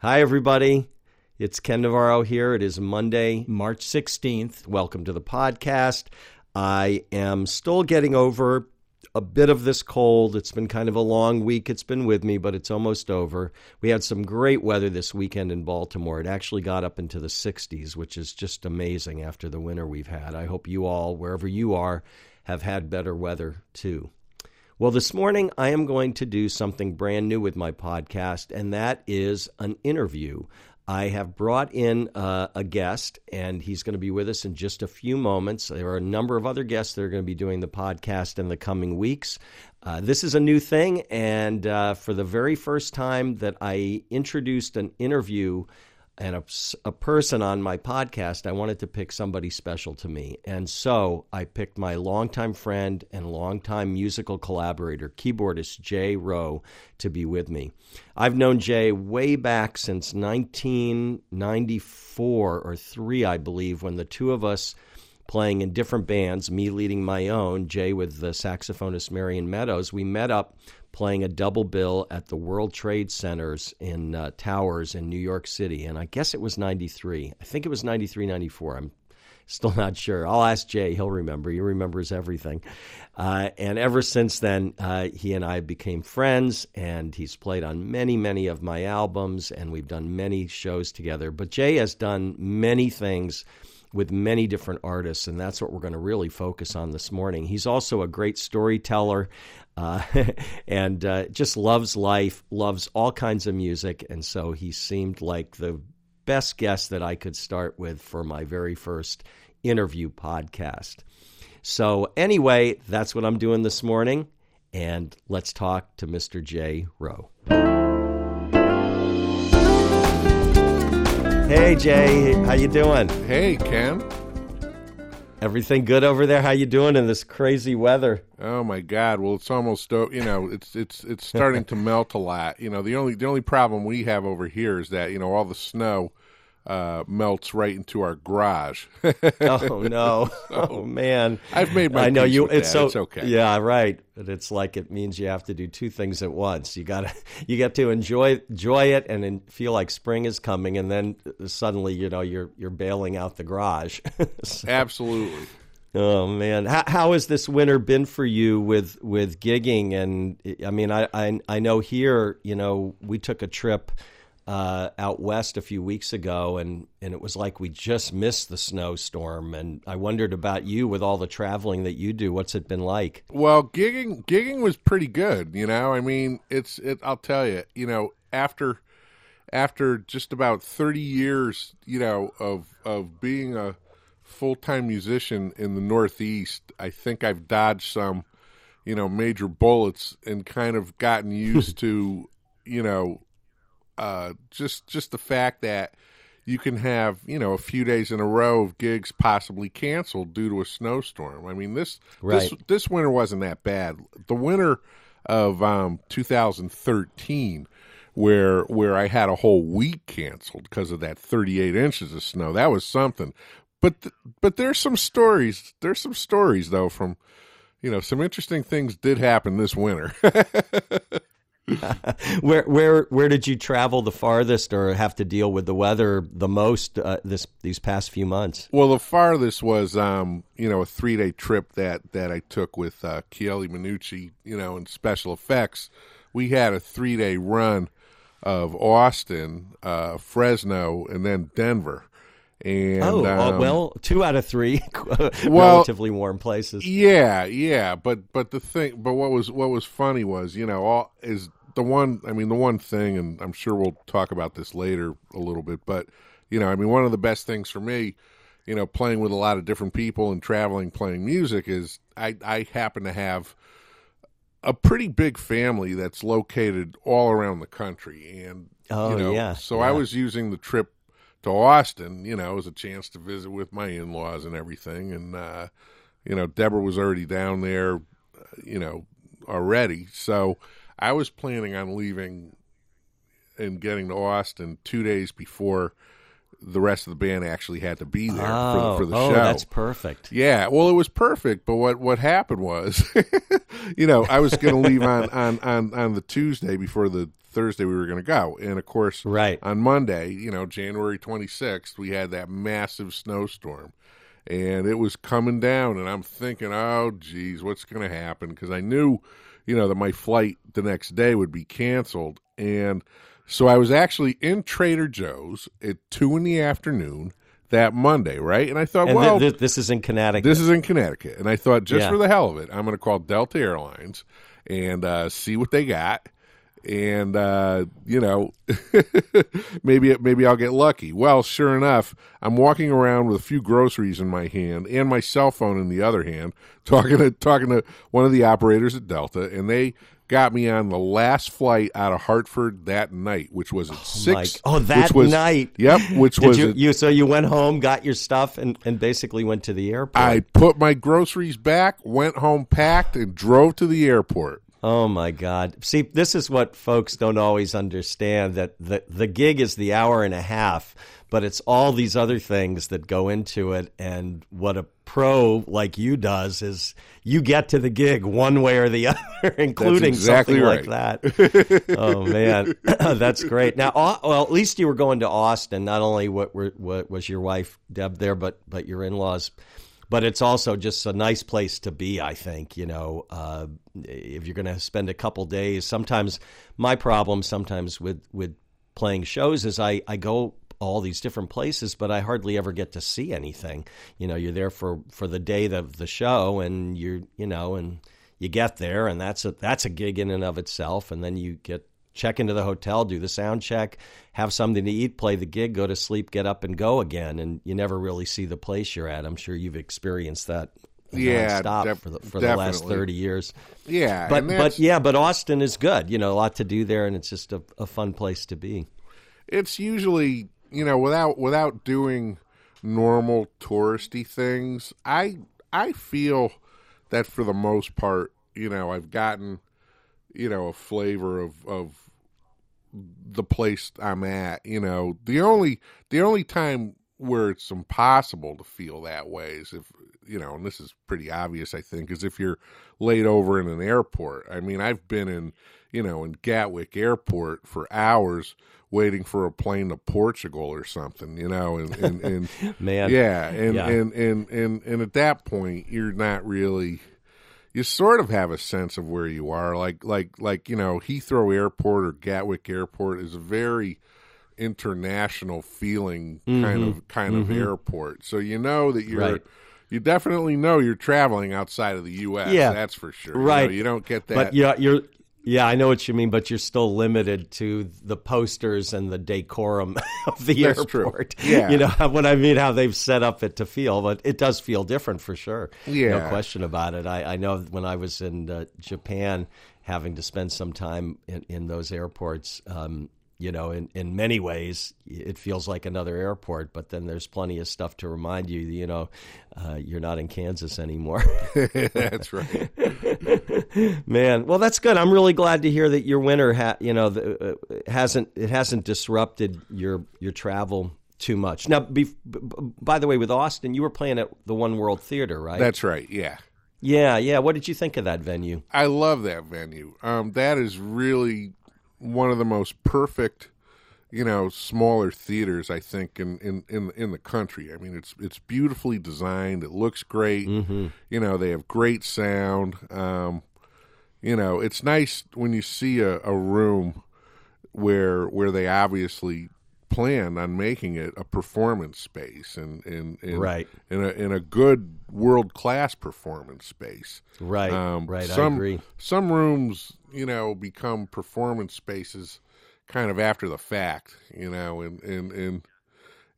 Hi, everybody. It's Ken Navarro here. It is Monday, March 16th. Welcome to the podcast. I am still getting over a bit of this cold. It's been kind of a long week. It's been with me, but it's almost over. We had some great weather this weekend in Baltimore. It actually got up into the 60s, which is just amazing after the winter we've had. I hope you all, wherever you are, have had better weather too. Well, this morning I am going to do something brand new with my podcast, and that is an interview. I have brought in uh, a guest, and he's going to be with us in just a few moments. There are a number of other guests that are going to be doing the podcast in the coming weeks. Uh, this is a new thing, and uh, for the very first time that I introduced an interview and a, a, person on my podcast, I wanted to pick somebody special to me. And so I picked my longtime friend and longtime musical collaborator, keyboardist Jay Rowe, to be with me. I've known Jay way back since 1994 or 3, I believe, when the two of us playing in different bands, me leading my own, Jay with the saxophonist Marion Meadows, we met up playing a double bill at the World Trade Centers in uh, Towers in New York City. And I guess it was 93. I think it was 93, 94. I'm still not sure. I'll ask Jay. He'll remember. He remembers everything. Uh, and ever since then, uh, he and I became friends, and he's played on many, many of my albums, and we've done many shows together. But Jay has done many things with many different artists, and that's what we're going to really focus on this morning. He's also a great storyteller uh, and uh, just loves life, loves all kinds of music, and so he seemed like the best guest that I could start with for my very first interview podcast. So, anyway, that's what I'm doing this morning, and let's talk to Mr. Jay Rowe. Hey Jay, how you doing? Hey Ken. Everything good over there? How you doing in this crazy weather? Oh my God! Well, it's almost you know it's it's it's starting to melt a lot. You know the only the only problem we have over here is that you know all the snow uh, melts right into our garage. oh no! Oh man! I've made my. I know you. It's that. so. It's okay. Yeah, right. But it's like it means you have to do two things at once. You got to you get to enjoy enjoy it and feel like spring is coming, and then suddenly you know you're you're bailing out the garage. so, Absolutely. Oh man, how, how has this winter been for you with with gigging? And I mean, I I, I know here, you know, we took a trip uh, out west a few weeks ago, and, and it was like we just missed the snowstorm. And I wondered about you with all the traveling that you do. What's it been like? Well, gigging gigging was pretty good. You know, I mean, it's it. I'll tell you. You know, after after just about thirty years, you know, of of being a full time musician in the Northeast, I think I've dodged some, you know, major bullets and kind of gotten used to, you know, uh, just just the fact that you can have you know a few days in a row of gigs possibly canceled due to a snowstorm. I mean this right. this this winter wasn't that bad. The winter of um, 2013 where where I had a whole week canceled because of that 38 inches of snow. That was something. But th- but there's some stories. There's some stories though from you know some interesting things did happen this winter. where where where did you travel the farthest or have to deal with the weather the most uh, this these past few months? Well, the farthest was um, you know a three day trip that that I took with uh, Chieli Minucci, you know, in Special EFX. We had a three day run of Austin, uh, Fresno, and then Denver. And oh um, well, two out of three well, relatively warm places. Yeah, yeah, but but the thing, but what was what was funny was you know all is the one, I mean, the one thing, and I'm sure we'll talk about this later a little bit, but you know, I mean, one of the best things for me, you know, playing with a lot of different people and traveling, playing music is I, I happen to have a pretty big family that's located all around the country, and oh you know, yeah, so yeah. I was using the trip to Austin, you know, as a chance to visit with my in laws and everything, and uh, you know, Deborah was already down there, uh, you know, already, so I was planning on leaving and getting to Austin two days before the rest of the band actually had to be there oh, for, the, for the oh, show. that's perfect. Yeah, well, it was perfect. But what what happened was, you know, I was going to leave on, on on on the Tuesday before the Thursday we were going to go. And of course, Right. on Monday, you know, January 26th, we had that massive snowstorm. And it was coming down, and I'm thinking, oh, geez, what's going to happen? Because I knew, you know, that my flight the next day would be canceled. And so I was actually in Trader Joe's at 2 in the afternoon that Monday, right? And I thought, And well, th- this is in Connecticut. this is in Connecticut, and I thought just Yeah. for the hell of it, I'm going to call Delta Airlines and uh, see what they got, and uh, you know, maybe maybe I'll get lucky. Well, sure enough, I'm walking around with a few groceries in my hand and my cell phone in the other hand, talking to talking to one of the operators at Delta, and they got me on the last flight out of Hartford that night, which was at six. Mike. Oh, that was, night. Yep, which Did was you, at you so you went home, got your stuff, and, and basically went to the airport? I put my groceries back, went home packed, and drove to the airport. Oh my God! See, this is what folks don't always understand that the the gig is the hour and a half, but it's all these other things that go into it. And what a pro like you does is you get to the gig one way or the other, including exactly something right. like that. oh man, that's great. Now, well, at least you were going to Austin. Not only what were what was your wife Deb there, but but your in laws but it's also just a nice place to be. I think you know uh, if you're going to spend a couple days. Sometimes my problem sometimes with with playing shows is I I go all these different places, but I hardly ever get to see anything. You know, you're there for for the day of the show, and you're you know, and you get there, and that's a that's a gig in and of itself, and then you get check into the hotel, do the sound check, have something to eat, play the gig, go to sleep, get up and go again, and you never really see the place you're at. I'm sure you've experienced that Yeah, nonstop def- for the, for the last 30 years. Yeah, But but yeah, but Austin is good. You know, a lot to do there, and it's just a, a fun place to be. it's usually you know without without doing normal touristy things. I I feel that for the most part, you know, I've gotten you know a flavor of of the place I'm at. You know, the only the only time where it's impossible to feel that way is if you know, and this is pretty obvious, I think, is if you're laid over in an airport. I mean, I've been in, you know, in Gatwick Airport for hours waiting for a plane to Portugal or something, you know, and, and, and Man. yeah, and, Yeah. And, and and and at that point, you're not really. You sort of have a sense of where you are, like like like you know Heathrow Airport or Gatwick Airport is a very international feeling kind of kind of airport. So you know that you're. Mm-hmm. Right. You definitely know you're traveling outside of the U.S. Yeah. that's for sure. You know, Right. You, don't get that. But yeah, you're yeah, I know what you mean, but you're still limited to the posters and the decorum of the That's true. airport. Yeah. You know what I mean? How they've set up it to feel, but it does feel different for sure. Yeah. No question about it. I, I know when I was in uh, Japan, having to spend some time in, in those airports, um, you know, in, in many ways, it feels like another airport, but then there's plenty of stuff to remind you, you know, uh, you're not in Kansas anymore. that's right. Man, well, that's good. I'm really glad to hear that your winter, ha- you know, the, uh, hasn't it hasn't disrupted your your travel too much. Now, be, b- by the way, with Austin, you were playing at the One World Theater, right? That's right. Yeah. yeah, yeah. What did you think of that venue? I love that venue. Um, that is really one of the most perfect, you know, smaller theaters I think in in in, in the country. I mean, it's it's beautifully designed. It looks great. Mm-hmm. You know, they have great sound. Um, you know, it's nice when you see a, a room where where they obviously planned on making it a performance space and and, and Right. in a in a good world class performance space. Right, Um, right. Some, I agree. Some rooms, you know, become performance spaces kind of after the fact, you know, and and and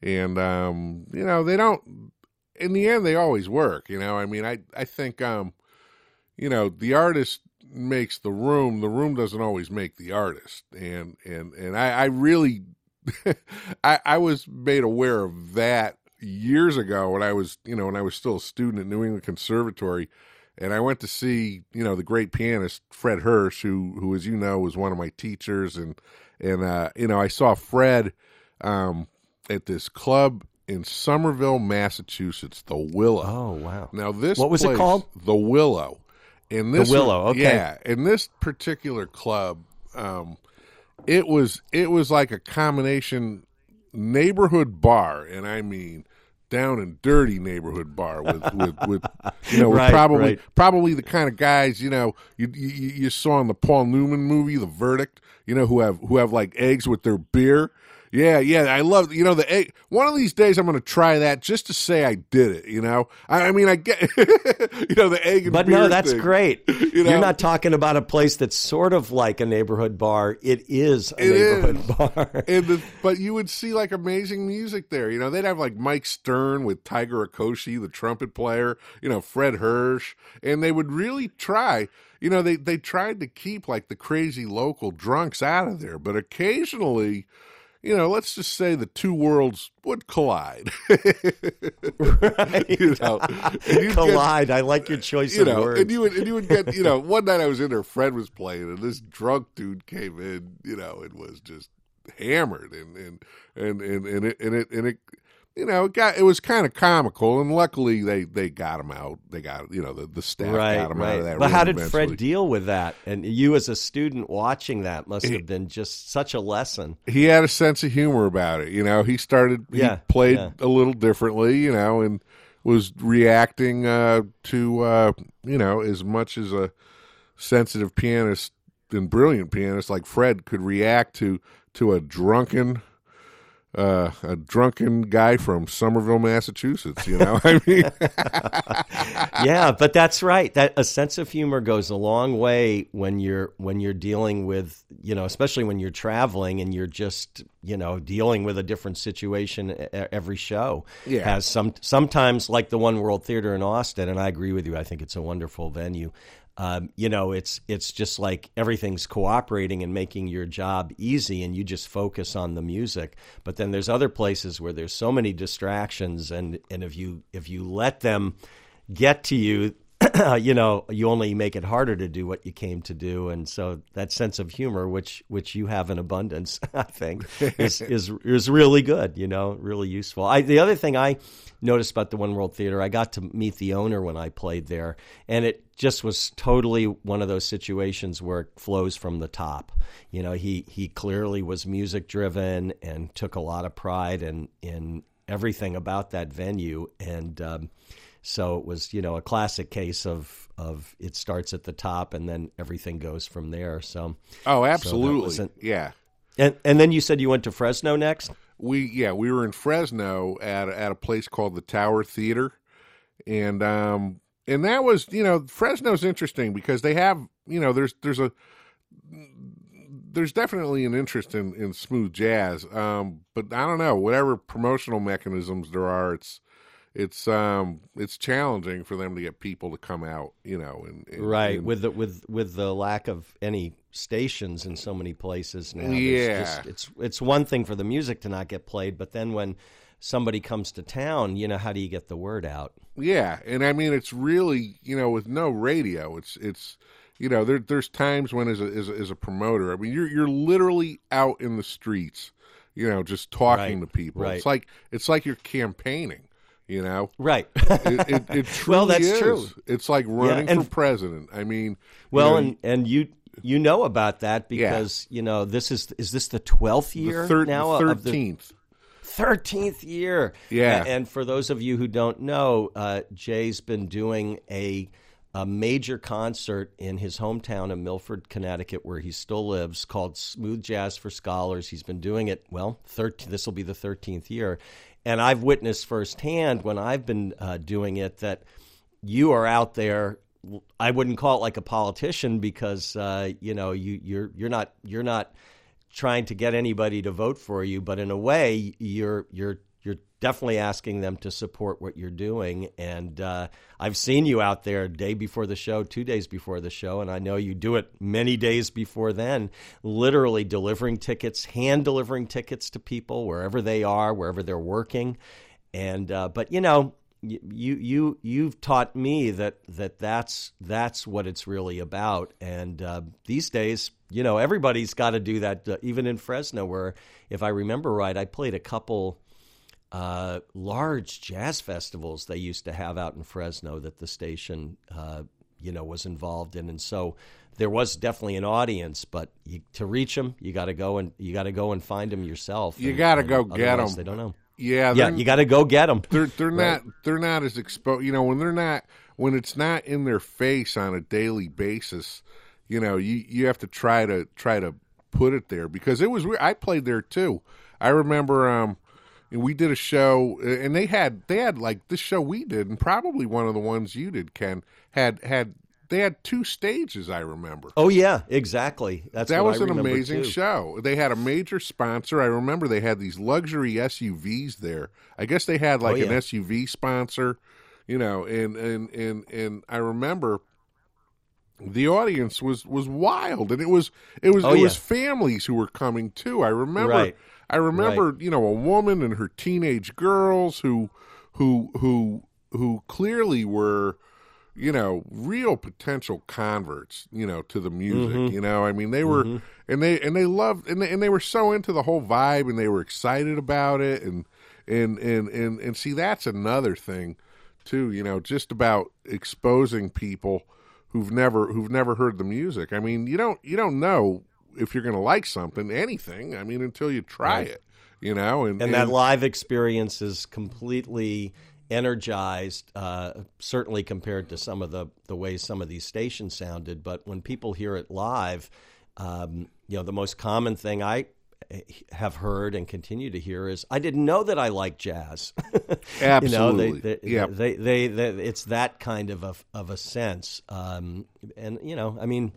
and um, you know, they don't. In the end, they always work. You know, I mean, I I think um, you know, the artist makes the room. The room doesn't always make the artist, and and and I, I really, I I was made aware of that years ago when I was, you know, when I was still a student at New England Conservatory and I went to see you know the great pianist Fred Hersch, who who as you know was one of my teachers, and and uh, you know I saw Fred um, at this club in Somerville, Massachusetts, the Willow. Oh wow. Now this What was it called? The Willow. In this Willow, okay. Yeah, in this particular club, um, it was it was like a combination neighborhood bar, and I mean down and dirty neighborhood bar with with, with you know with Right, probably right. probably the kind of guys you know you, you you saw in the Paul Newman movie The Verdict you know who have who have like eggs with their beer yeah yeah I love you know the egg one of these days I'm going to try that just to say I did it you know I, I mean I get you know the egg and But no, that's thing. great. You know? You're not talking about a place that's sort of like a neighborhood bar. It is a It neighborhood is. bar. and the, but you would see like amazing music there. You know, they'd have like Mike Stern with Tiger Okoshi, the trumpet player. You know, Fred Hersch, and they would really try. You know, they they tried to keep like the crazy local drunks out of there, but occasionally. You know, let's just say the two worlds would collide. you know, and you'd get- Collide. I like your choice you of know, words. and you would and you would get you know. One night I was in there, Fred was playing, and this drunk dude came in, you know, and was just hammered, and and and and, and it and it and it. You know, it got it was kind of comical, and luckily they they got him out. They got you know the the staff right, got him out of that. But how did Fred deal with that? And you, as a student watching that, must have been just such a lesson. he had a sense of humor about it. You know, he started, Yeah, played yeah. a little differently, you know, and was reacting uh, to, uh, you know, as much as a sensitive pianist and brilliant pianist like Fred could react to to a drunken. Uh, a drunken guy from Somerville, Massachusetts. You know, I mean, yeah, but that's right. That a sense of humor goes a long way when you're when you're dealing with you know, especially when you're traveling and you're just you know dealing with a different situation every show. Yeah. has some sometimes like the One World Theater in Austin, and I agree with you. I think it's a wonderful venue. Um, you know, it's it's just like everything's cooperating and making your job easy, and you just focus on the music. But then there's other places where there's so many distractions, and and if you if you let them get to you, you know, you only make it harder to do what you came to do. And so that sense of humor, which which you have in abundance, I think, is is is really good. You know, really useful. I the other thing I noticed about the One World Theater, I got to meet the owner when I played there, and it just was totally one of those situations where it flows from the top. You know, he he clearly was music driven and took a lot of pride in in everything about that venue and. Um, so it was, you know, a classic case of of it starts at the top and then everything goes from there. So, oh, absolutely, an- yeah. and and then you said you went to Fresno next. We yeah we were in Fresno at at a place called the Tower Theater, and um and that was you know Fresno's interesting because they have you know there's there's a there's definitely an interest in in smooth jazz, um but I don't know whatever promotional mechanisms there are it's it's um it's challenging for them to get people to come out you know and, and Right, and- with the with with the lack of any stations in so many places now. Yeah. just- it's it's one thing for the music to not get played, but then when somebody comes to town, you know, how do you get the word out? Yeah, and I mean it's really you know with no radio, it's it's you know there there's times when as a as a, as a promoter, I mean you're you're literally out in the streets, you know, just talking Right, to people. right. It's like it's like you're campaigning, you know. Right. It, it, it truly Well, that's is. true. It's like running and- for president. I mean, you well, know, and and you you know about that because you know this is is this the twelfth year the thir- now thirteenth. thirteenth year. Yeah. And for those of you who don't know, uh, Jay's been doing a a major concert in his hometown of Milford, Connecticut, where he still lives, called Smooth Jazz for Scholars. He's been doing it well. 13, this will be the thirteenth year, and I've witnessed firsthand when I've been uh, doing it that you are out there. I wouldn't call it like a politician because uh, you know you you're you're not you're not trying to get anybody to vote for you, but in a way, you're you're you're definitely asking them to support what you're doing. And uh, I've seen you out there day before the show, two days before the show, and I know you do it many days before then, literally delivering tickets, hand delivering tickets to people wherever they are, wherever they're working. And uh, but you know. You you you've taught me that that that's that's what it's really about, and uh, these days, you know, everybody's got to do that. Uh, even in Fresno, where if I remember right, I played a couple uh, large jazz festivals they used to have out in Fresno that the station, uh, you know, was involved in, and so there was definitely an audience, but you, to reach them, you got to go and you got to go and find them yourself. You got to go get them. They don't know. Yeah, Yeah, you got to go get them. they're they're Right. not they're not as exposed. You know, when they're not when it's not in their face on a daily basis. You know, you you have to try to try to put it there because it was. weird. I played there too. I remember. um we did a show and they had they had like this show we did and probably one of the ones you did ken had had they had two stages i remember Oh yeah, exactly. That's that was an amazing too. show. They had a major sponsor. I remember they had these luxury SUVs there. I guess they had like Oh, an. SUV sponsor, you know, and and and and I remember the audience was was wild and it was it was Oh, it was families who were coming too. I remember Right. I remember, you know, a woman and her teenage girls who who who who clearly were you know, real potential converts, you know, to the music. Mm-hmm. You know, I mean, they were, and they and they loved, and they, and they were so into the whole vibe, and they were excited about it, and and and and and see, that's another thing, too. You know, just about exposing people who've never who've never heard the music. I mean, you don't you don't know if you're going to like something, anything. I mean, until you try Right. it. You know, and, and that live experience is completely energized uh, certainly compared to some of the, the ways some of these stations sounded but when people hear it live um, you know the most common thing i eh, have heard and continue to hear is i didn't know that i liked jazz Absolutely. you know, they, they, Yeah. they, they, they, it's that kind of a, of a sense um, and you know i mean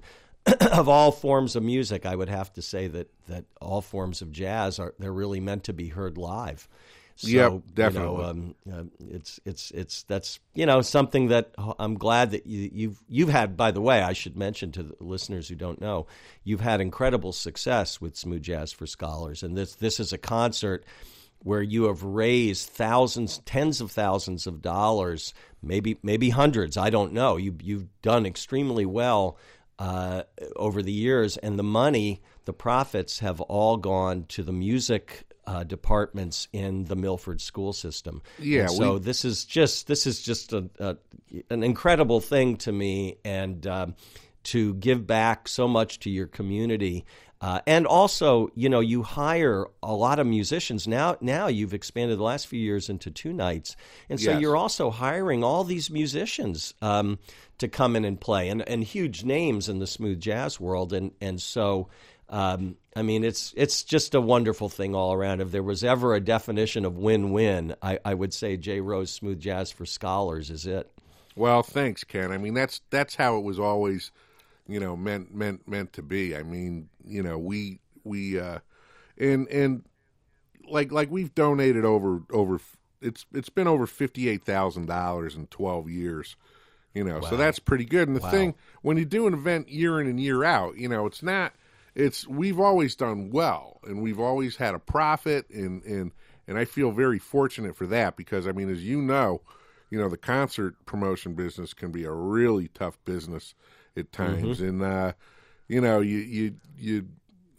of all forms of music, I would have to say that that all forms of jazz are they're really meant to be heard live. So, Yep, definitely. You know, um, uh, it's it's it's that's you know something that I'm glad that you, you've you've had. By the way, I should mention to the listeners who don't know, you've had incredible success with Smooth Jazz for Scholars, and this this is a concert where you have raised thousands, tens of thousands of dollars, maybe maybe hundreds. I don't know. You you've done extremely well uh, over the years, and the money, the profits have all gone to the music uh, departments in the Milford school system. Yeah, And so we- this is just this is just a, a an incredible thing to me, and um, to give back so much to your community. Uh, and also, you know, you hire a lot of musicians now. Now you've expanded the last few years into two nights, and so Yes. you're also hiring all these musicians um, to come in and play, and, and huge names in the smooth jazz world. And and so, um, I mean, it's it's just a wonderful thing all around. If there was ever a definition of win-win, I, I would say Jay Rowe's Smooth Jazz for Scholars is it. Well, thanks, Ken. I mean, that's that's how it was always, you know, meant meant meant to be. I mean, you know, we we uh, and and like like we've donated over over it's it's been over fifty eight thousand dollars in twelve years. You know, so that's pretty good. And the Wow. thing when you do an event year in and year out, you know, it's not it's we've always done well and we've always had a profit and and and I feel very fortunate for that because I mean as you know, you know, the concert promotion business can be a really tough business at times and uh you know, you you you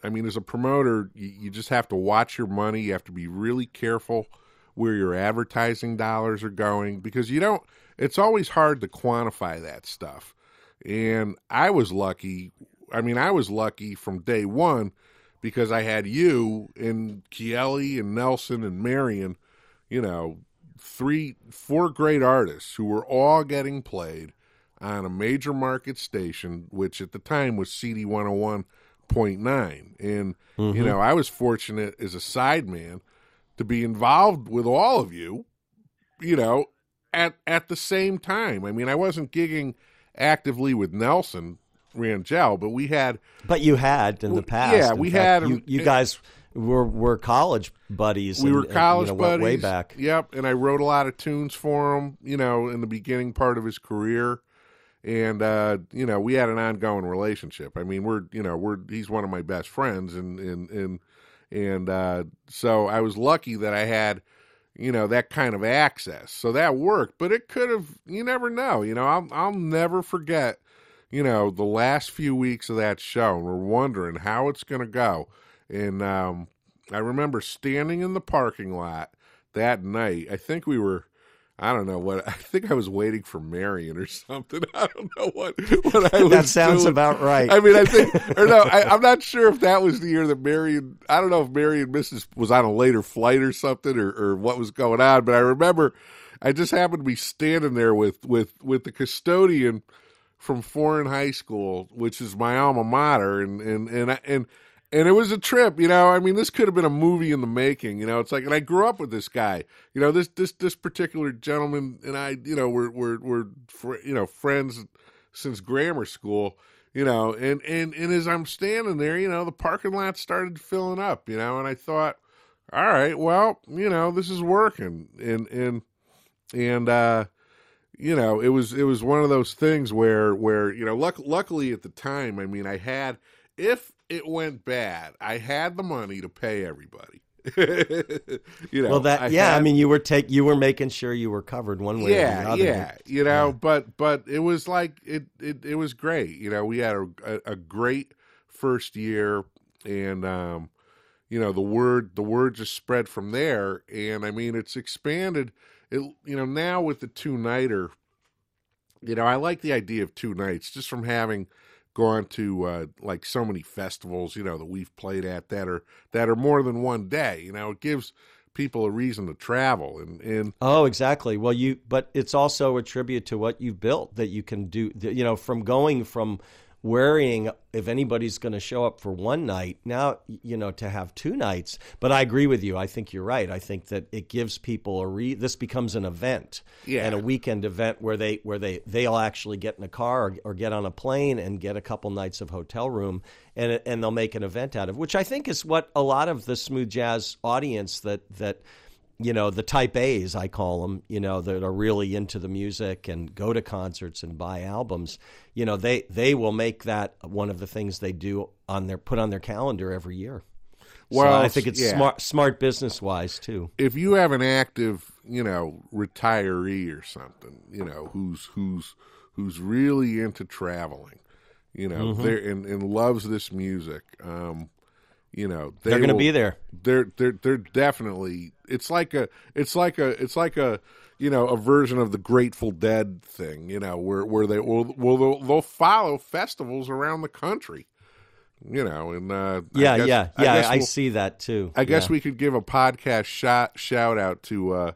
I mean as a promoter, you, you just have to watch your money, you have to be really careful where your advertising dollars are going because you don't it's always hard to quantify that stuff. And I was lucky. I mean, I was lucky from day one because I had you and Chieli and Nelson and Marion, you know, three, four great artists who were all getting played on a major market station, which at the time was CD 101.9. And, you mm-hmm. know, I was fortunate as a sideman to be involved with all of you, you know, at at the same time. I mean, I wasn't gigging actively with Nelson Rangell, but we had But you had in the past. yeah, In we fact, had You, you guys were were college buddies. we and- were and, college you know, buddies. way back. Yep, and I wrote a lot of tunes for him, you know, in the beginning part of his career. And uh, you know, we had an ongoing relationship. I mean, we're you know, we're he's one of my best friends and and and and uh, so I was lucky that I had you know that kind of access. So that worked, but it could have you never know. You know, I'll I'll never forget you know the last few weeks of that show and we're wondering how it's going to go. And um I remember standing in the parking lot that night. I think we were I don't know what I think I was waiting for Marion or something. I don't know what what I was that sounds doing. about right. I mean, I think or no, I, I'm not sure if that was the year that Marion. I don't know if Marion Mrs. was on a later flight or something, or, or what was going on. But I remember I just happened to be standing there with with with the custodian from Foran High School, which is my alma mater, and and and and and it was a trip. You know, I mean, this could have been a movie in the making. You know, it's like, and I grew up with this guy. You know, this this this particular gentleman and I, you know, we're we're we're fr- you know friends since grammar school. You know, and and and as I'm standing there, you know, the parking lot started filling up. You know, and I thought, all right, well, you know, this is working, and and and uh you know it was it was one of those things where where you know luck, luckily at the time i mean i had if it went bad i had the money to pay everybody. You know well, that yeah, I mean, you were take you were making sure you were covered one way or the yeah other. yeah you know but but it was like it, it it was great you know we had a, a, a great first year and um you know the word the word just spread from there. And i mean it's expanded it you know now with the two nighter you know i like the idea of two nights just from having gone to uh like so many festivals you know that we've played at that are that are more than one day you know it gives people a reason to travel and and Oh, exactly. Well, you, but it's also a tribute to what you've built that you can do. You know, from going from worrying if anybody's going to show up for one night now, you know, to have two nights. But I agree with you. I think you're right. I think that it gives people a re. This becomes an event, Yeah. and a weekend event where they where they they'll actually get in a car or, or get on a plane and get a couple nights of hotel room, and and they'll make an event out of, which I think is what a lot of the smooth jazz audience that that you know the type A's I call them you know that are really into the music and go to concerts and buy albums you know they they will make that one of the things they do on their put on their calendar every year Well, so I think it's yeah. smart smart business wise too if you have an active, you know, retiree or something, you know, who's who's who's really into traveling, you know, Mm-hmm. they're and, and loves this music, um, you know, they they're going to be there They're they're they're definitely. It's like a it's like a it's like a you know a version of the Grateful Dead thing, you know, where where they will will they'll, they'll follow festivals around the country. You know, and uh, I yeah guess- yeah I yeah I, we'll- see that too I guess Yeah. we could give a podcast shot shout out to uh,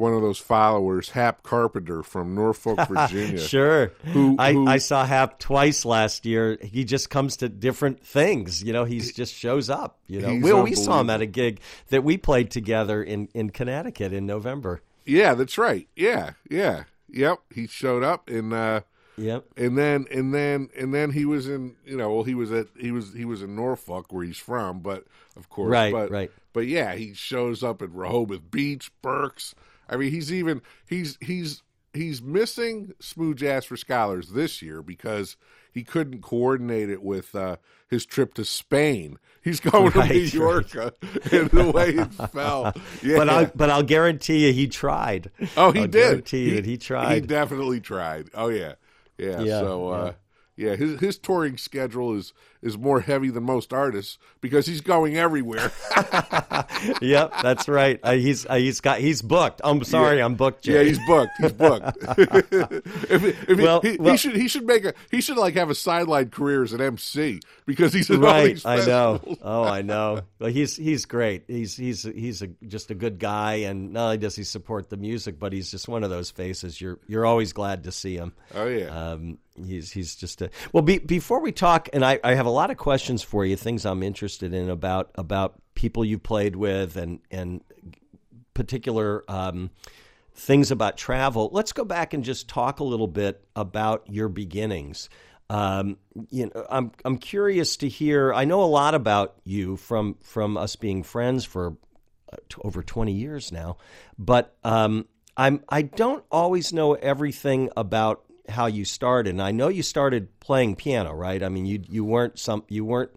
one of those followers, Hap Carpenter from Norfolk, Virginia. Sure. Who- I, who- I saw Hap twice last year. He just comes to different things. You know, he just shows up. You know, we, we saw him at a gig that we played together in, in Connecticut in November. Yeah, that's right. Yeah, yeah, yep. He showed up and uh, Yep. and then and then and then he was in you know well he was at he was he was in Norfolk where he's from, but of course Right, but, right. But yeah, he shows up at Rehoboth Beach, Berks. I mean, he's even he's he's he's missing smooth jazz for scholars this year because he couldn't coordinate it with uh, his trip to Spain. He's going Right, to Mallorca, and the way it fell. Yeah. But I but I'll guarantee you he tried. Oh, he I'll did. guarantee you that he tried. He definitely tried. Oh yeah, yeah. Yeah, so uh, yeah, his his touring schedule is is more heavy than most artists because he's going everywhere. yep, that's right. Uh, he's uh, he's got he's booked. I'm sorry, Yeah. I'm booked. Jay. yeah, he's booked. He's booked. if, if he- Well- he, should he should make a he should like have a sideline career as an MC because he's right i know oh i know well he's he's great he's he's he's a, just a good guy and not only does he support the music but he's just one of those faces you're you're always glad to see him Oh yeah. um, he's he's just a well. Be, before we talk, and I, I have a lot of questions for you, things I'm interested in about about people you played with, and and particular um, things about travel. Let's go back and just talk a little bit about your beginnings. Um, you know, I'm I'm curious to hear. I know a lot about you from from us being friends for uh, over 20 years now, but um, I'm I don't always know everything about how you started. And I know you started playing piano, right? I mean, you you weren't some you weren't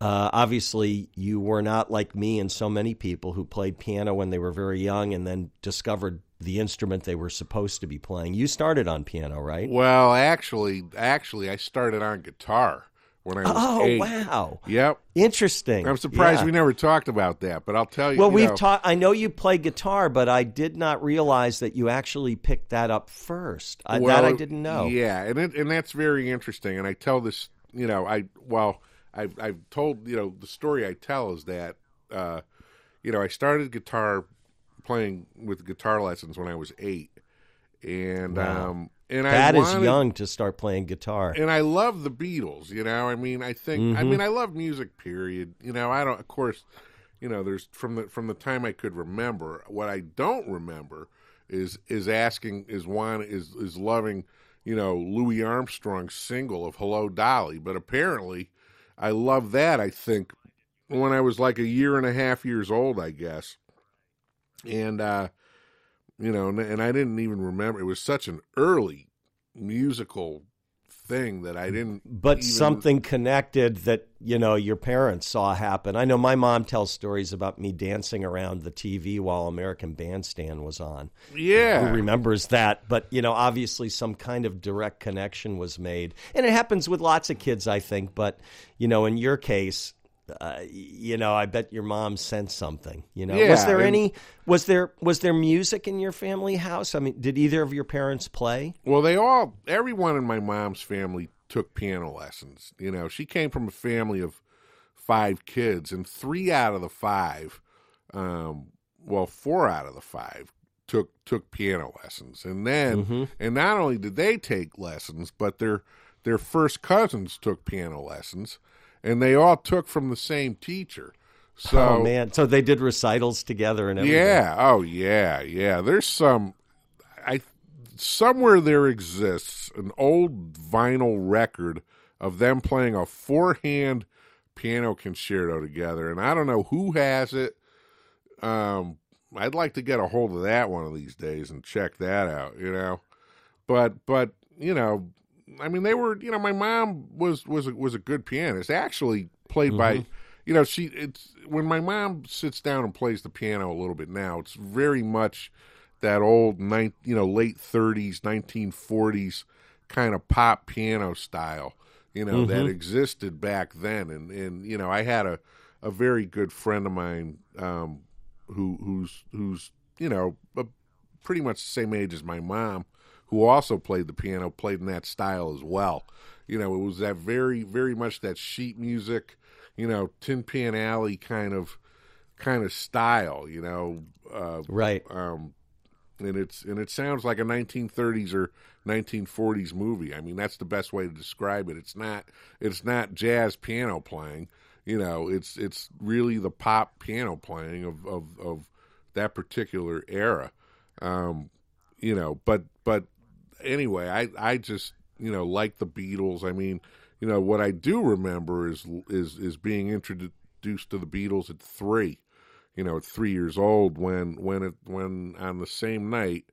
uh, obviously you were not like me and so many people who played piano when they were very young and then discovered the instrument they were supposed to be playing. You started on piano, right? Well, actually, actually, I started on guitar when I was Oh eight. wow, Yep. interesting. I'm surprised Yeah. we never talked about that, but I'll tell you. Well, you we've taught. I know you play guitar, but I did not realize that you actually picked that up first. I, well, that I didn't know. Yeah, and it, and that's very interesting. And I tell this, you know, I well, I've I've told you know the story I tell is that, uh, you know, I started guitar playing with guitar lessons when I was eight, and Wow. um, and That I is young to start playing guitar. and I love the Beatles. You know, I mean, I think, I Mhm. mean, I love music. Period. You know, I don't. Of course, you know, there's from the from the time I could remember. What I don't remember is is asking is one is is loving, you know, Louis Armstrong's single of "Hello Dolly." But apparently, I love that. I think when I was like a year and a half years old, I guess, and uh, you know, and, and I didn't even remember. It was such an early musical thing that I didn't. but even- something connected that you know your parents saw happen. I know my mom tells stories about me dancing around the TV while American Bandstand was on. Yeah, Who remembers that? But you know, obviously, some kind of direct connection was made, and it happens with lots of kids, I think. But you know, in your case. Uh, you know, I bet your mom sensed something. You know, was there and- any? Was there was there music in your family house? I mean, did either of your parents play? Well, they all, everyone in my mom's family took piano lessons. You know, she came from a family of five kids, and three out of the five, um, well, four out of the five took took piano lessons, and then, Mhm. and not only did they take lessons, but their their first cousins took piano lessons, and they all took from the same teacher. So, oh man, so they did recitals together and everything. yeah. Oh, yeah. Yeah. There's some. I somewhere there exists an old vinyl record of them playing a four-hand piano concerto together, and I don't know who has it. Um, I'd like to get a hold of that one of these days and check that out. You know, but but you know, I mean, they were. You know, my mom was was a, was a good pianist. Actually, played by you know she it's when my mom sits down and plays the piano a little bit now it's very much that old nine you know late 30s 1940s kind of pop piano style you know that existed back then and and you know i had a a very good friend of mine um who who's who's you know a, pretty much the same age as my mom who also played the piano played in that style as well you know it was that very very much that sheet music you know, Tin Pan Alley kind of kind of style, you know, uh, Right. um, and it's and it sounds like a 1930s or 1940s movie. I mean, that's the best way to describe it. It's not it's not jazz piano playing, you know. It's it's really the pop piano playing of of, of that particular era, um, you know. But but anyway, I I just you know like the Beatles. I mean, you know what I do remember is is is being introduced to the Beatles at three. You know, at three years old, when when it when on the same night,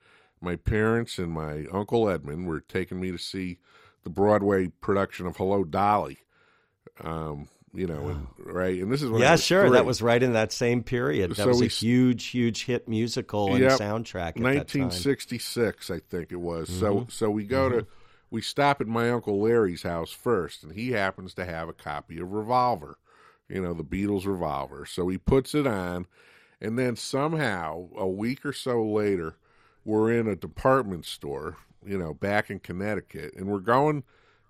my parents and my uncle Edmund were taking me to see the Broadway production of Hello Dolly. Um, you know, and, right, and this is when Yeah, sure. three. That was right in that same period. That So was we a huge, huge hit musical and Yep. soundtrack at 1966, I think it was. So Mm-hmm. so we go to we stop at my uncle Larry's house first, and he happens to have a copy of Revolver, you know, the Beatles Revolver. So he puts it on, and then somehow a week or so later, we're in a department store, you know, back in Connecticut, and we're going.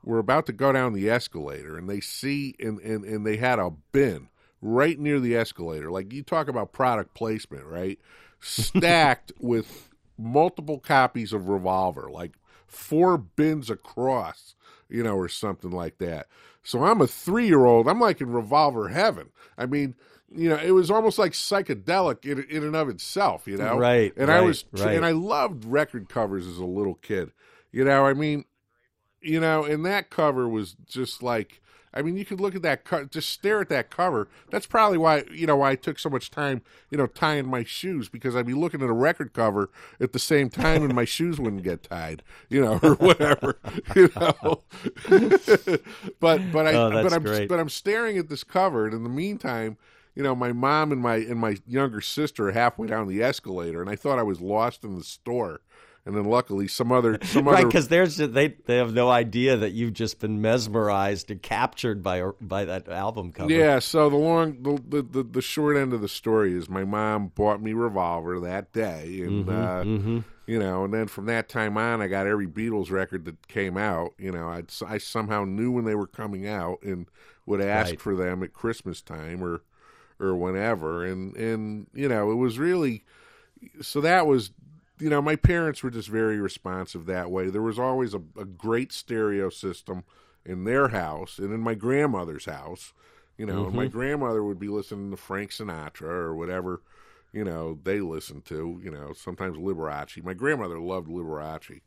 We're about to go down the escalator, and they see, and, and, and they had a bin right near the escalator. Like you talk about product placement, right? Stacked with multiple copies of Revolver, like four bins across, you know, or something like that. So I'm a three year old. I'm like in Revolver heaven. I mean, you know, it was almost like psychedelic in, in and of itself, you know? Right, And I right, was, right. and I loved record covers as a little kid. You know, I mean, you know, and that cover was just like, I mean, you could look at that, co- just stare at that cover. That's probably why, you know, why I took so much time, you know, tying my shoes because I'd be looking at a record cover at the same time and my shoes wouldn't get tied, you know, or whatever, you know. but but I oh, but I'm great. but I'm staring at this cover, and in the meantime, you know, my mom and my and my younger sister are halfway down the escalator, and I thought I was lost in the store. And then luckily some other some right other because there's they they have no idea that you've just been mesmerized and captured by by that album cover. Yeah, so the long the, the the short end of the story is my mom bought me Revolver that day, and Mm-hmm, uh, you know, and then from that time on, I got every Beatles record that came out. You know, I I somehow knew when they were coming out and would ask Right. for them at Christmas time or or whenever, and and you know, it was really so that was you know my parents were just very responsive that way there was always a, a great stereo system in their house and in my grandmother's house you know and my grandmother would be listening to frank sinatra or whatever you know they listened to you know sometimes liberace my grandmother loved liberace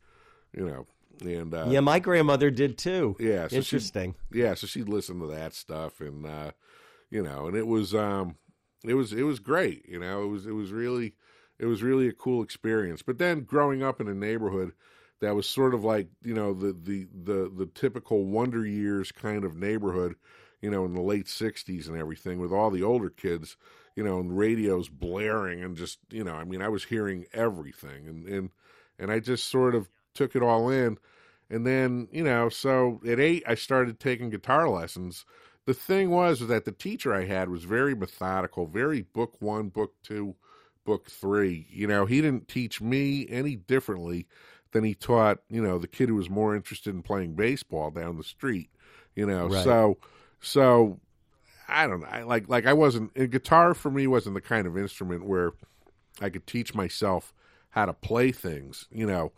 you know and uh, yeah, my grandmother did too. Yeah, so interesting. yeah so she'd listen to that stuff and uh you know and it was um it was it was great you know it was it was really it was really a cool experience but then growing up in a neighborhood that was sort of like you know the the the the typical wonder years kind of neighborhood you know in the late 60s and everything with all the older kids you know and radios blaring and just you know i mean i was hearing everything and and and i just sort of took it all in and then, you know, so at eight, I started taking guitar lessons. The thing was that the teacher I had was very methodical, very book one, book two, book three. You know, he didn't teach me any differently than he taught, you know, the kid who was more interested in playing baseball down the street. You know, Right. so so I don't know. I like like I wasn't and guitar for me wasn't the kind of instrument where I could teach myself how to play things. You know,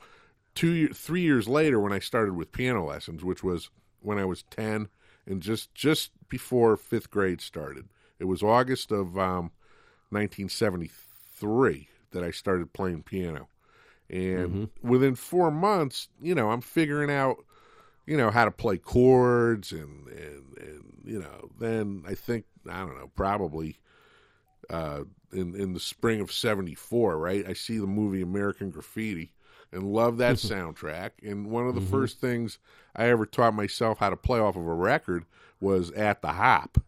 two three years later when I started with piano lessons, which was when I was ten and just just before fifth grade started. It was August of um, 1973 that I started playing piano, and within four months, you know, I'm figuring out, you know, how to play chords and and and you know, then I think I don't know, probably uh, in in the spring of '74, right? I see the movie American Graffiti and love that soundtrack. And one of the first things I ever taught myself how to play off of a record was at the hop.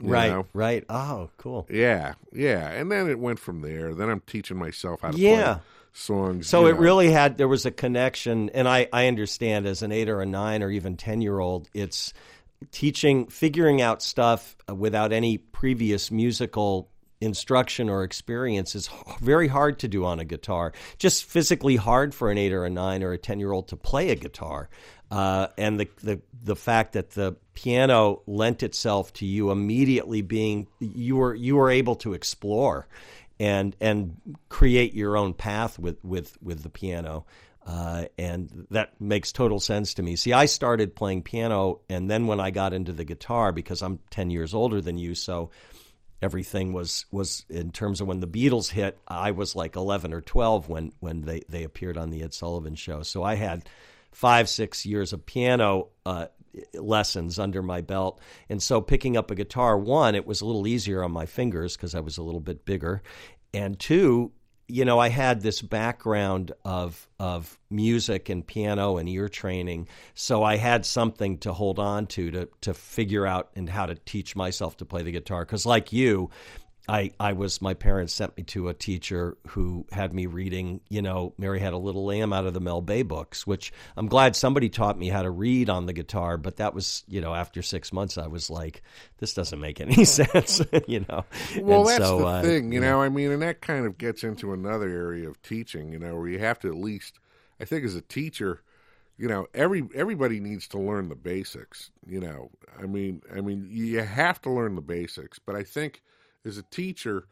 Right, know? right. Oh, cool. Yeah, yeah. And then it went from there. Then I'm teaching myself how to Yeah. play songs. So it know. really had there was a connection, and I I understand as an eight or a nine or even ten year old, it's teaching, figuring out stuff uh, without any previous musical instruction or experience is very hard to do on a guitar. Just physically hard for an eight or a nine or a ten year old to play a guitar. Uh, and the, the the fact that the piano lent itself to you immediately being you were you were able to explore and and create your own path with with with the piano. Uh, and that makes total sense to me. See, I started playing piano, and then when I got into the guitar, because I'm 10 years older than you, so everything was was in terms of when the Beatles hit, I was like 11 or 12 when when they they appeared on the Ed Sullivan Show. So I had five six years of piano uh, lessons under my belt, and so picking up a guitar, one, it was a little easier on my fingers because I was a little bit bigger, and two. You know, I had this background of of music and piano and ear training, so I had something to hold on to to to figure out and how to teach myself to play the guitar. Because, like you, I, I was my parents sent me to a teacher who had me reading, you know, Mary Had a Little Lamb out of the Mel Bay books, which I'm glad somebody taught me how to read on the guitar, but that was, you know, after six months I was like, this doesn't make any sense, you know. Well, And that's so, the uh, thing, you know. I mean, and that kind of gets into another area of teaching, you know, where you have to at least, I think, as a teacher, you know, every everybody needs to learn the basics. You know, I mean, I mean, you have to learn the basics, but I think as a teacher,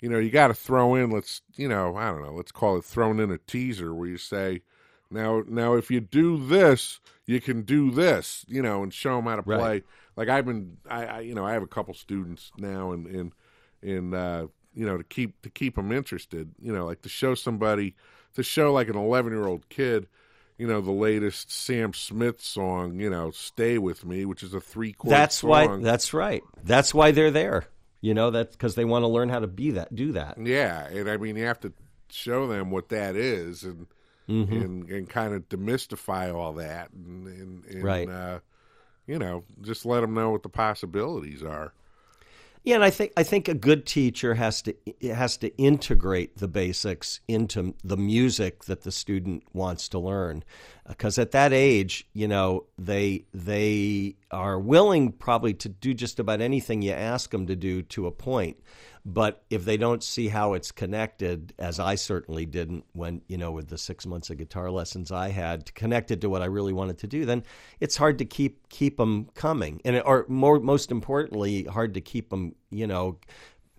you know, you got to throw in. Let's, you know, I don't know. Let's call it throwing in a teaser where you say, now, now, if you do this, you can do this, you know, and show them how to Right. play. Like I've been, I, I, you know, I have a couple students now, and and and uh, you know, to keep to keep them interested, you know, like to show somebody, to show like an eleven year old kid, you know, the latest Sam Smith song, you know, "Stay with Me," which is a three chord. That's song. why, that's right. That's why they're there, you know, that's because they want to learn how to be that, do that. Yeah, and I mean, you have to show them what that is, and Mm-hmm. and and kind of demystify all that, and and, and Right. uh, you know, just let them know what the possibilities are. Yeah, and I think I think a good teacher has to has to integrate the basics into the music that the student wants to learn, uh, because at that age, you know, they they are willing probably to do just about anything you ask them to do to a point. But if they don't see how it's connected, as I certainly didn't when, you know, with the six months of guitar lessons I had connected to what I really wanted to do, then it's hard to keep keep them coming. And or more most importantly, hard to keep them, you know,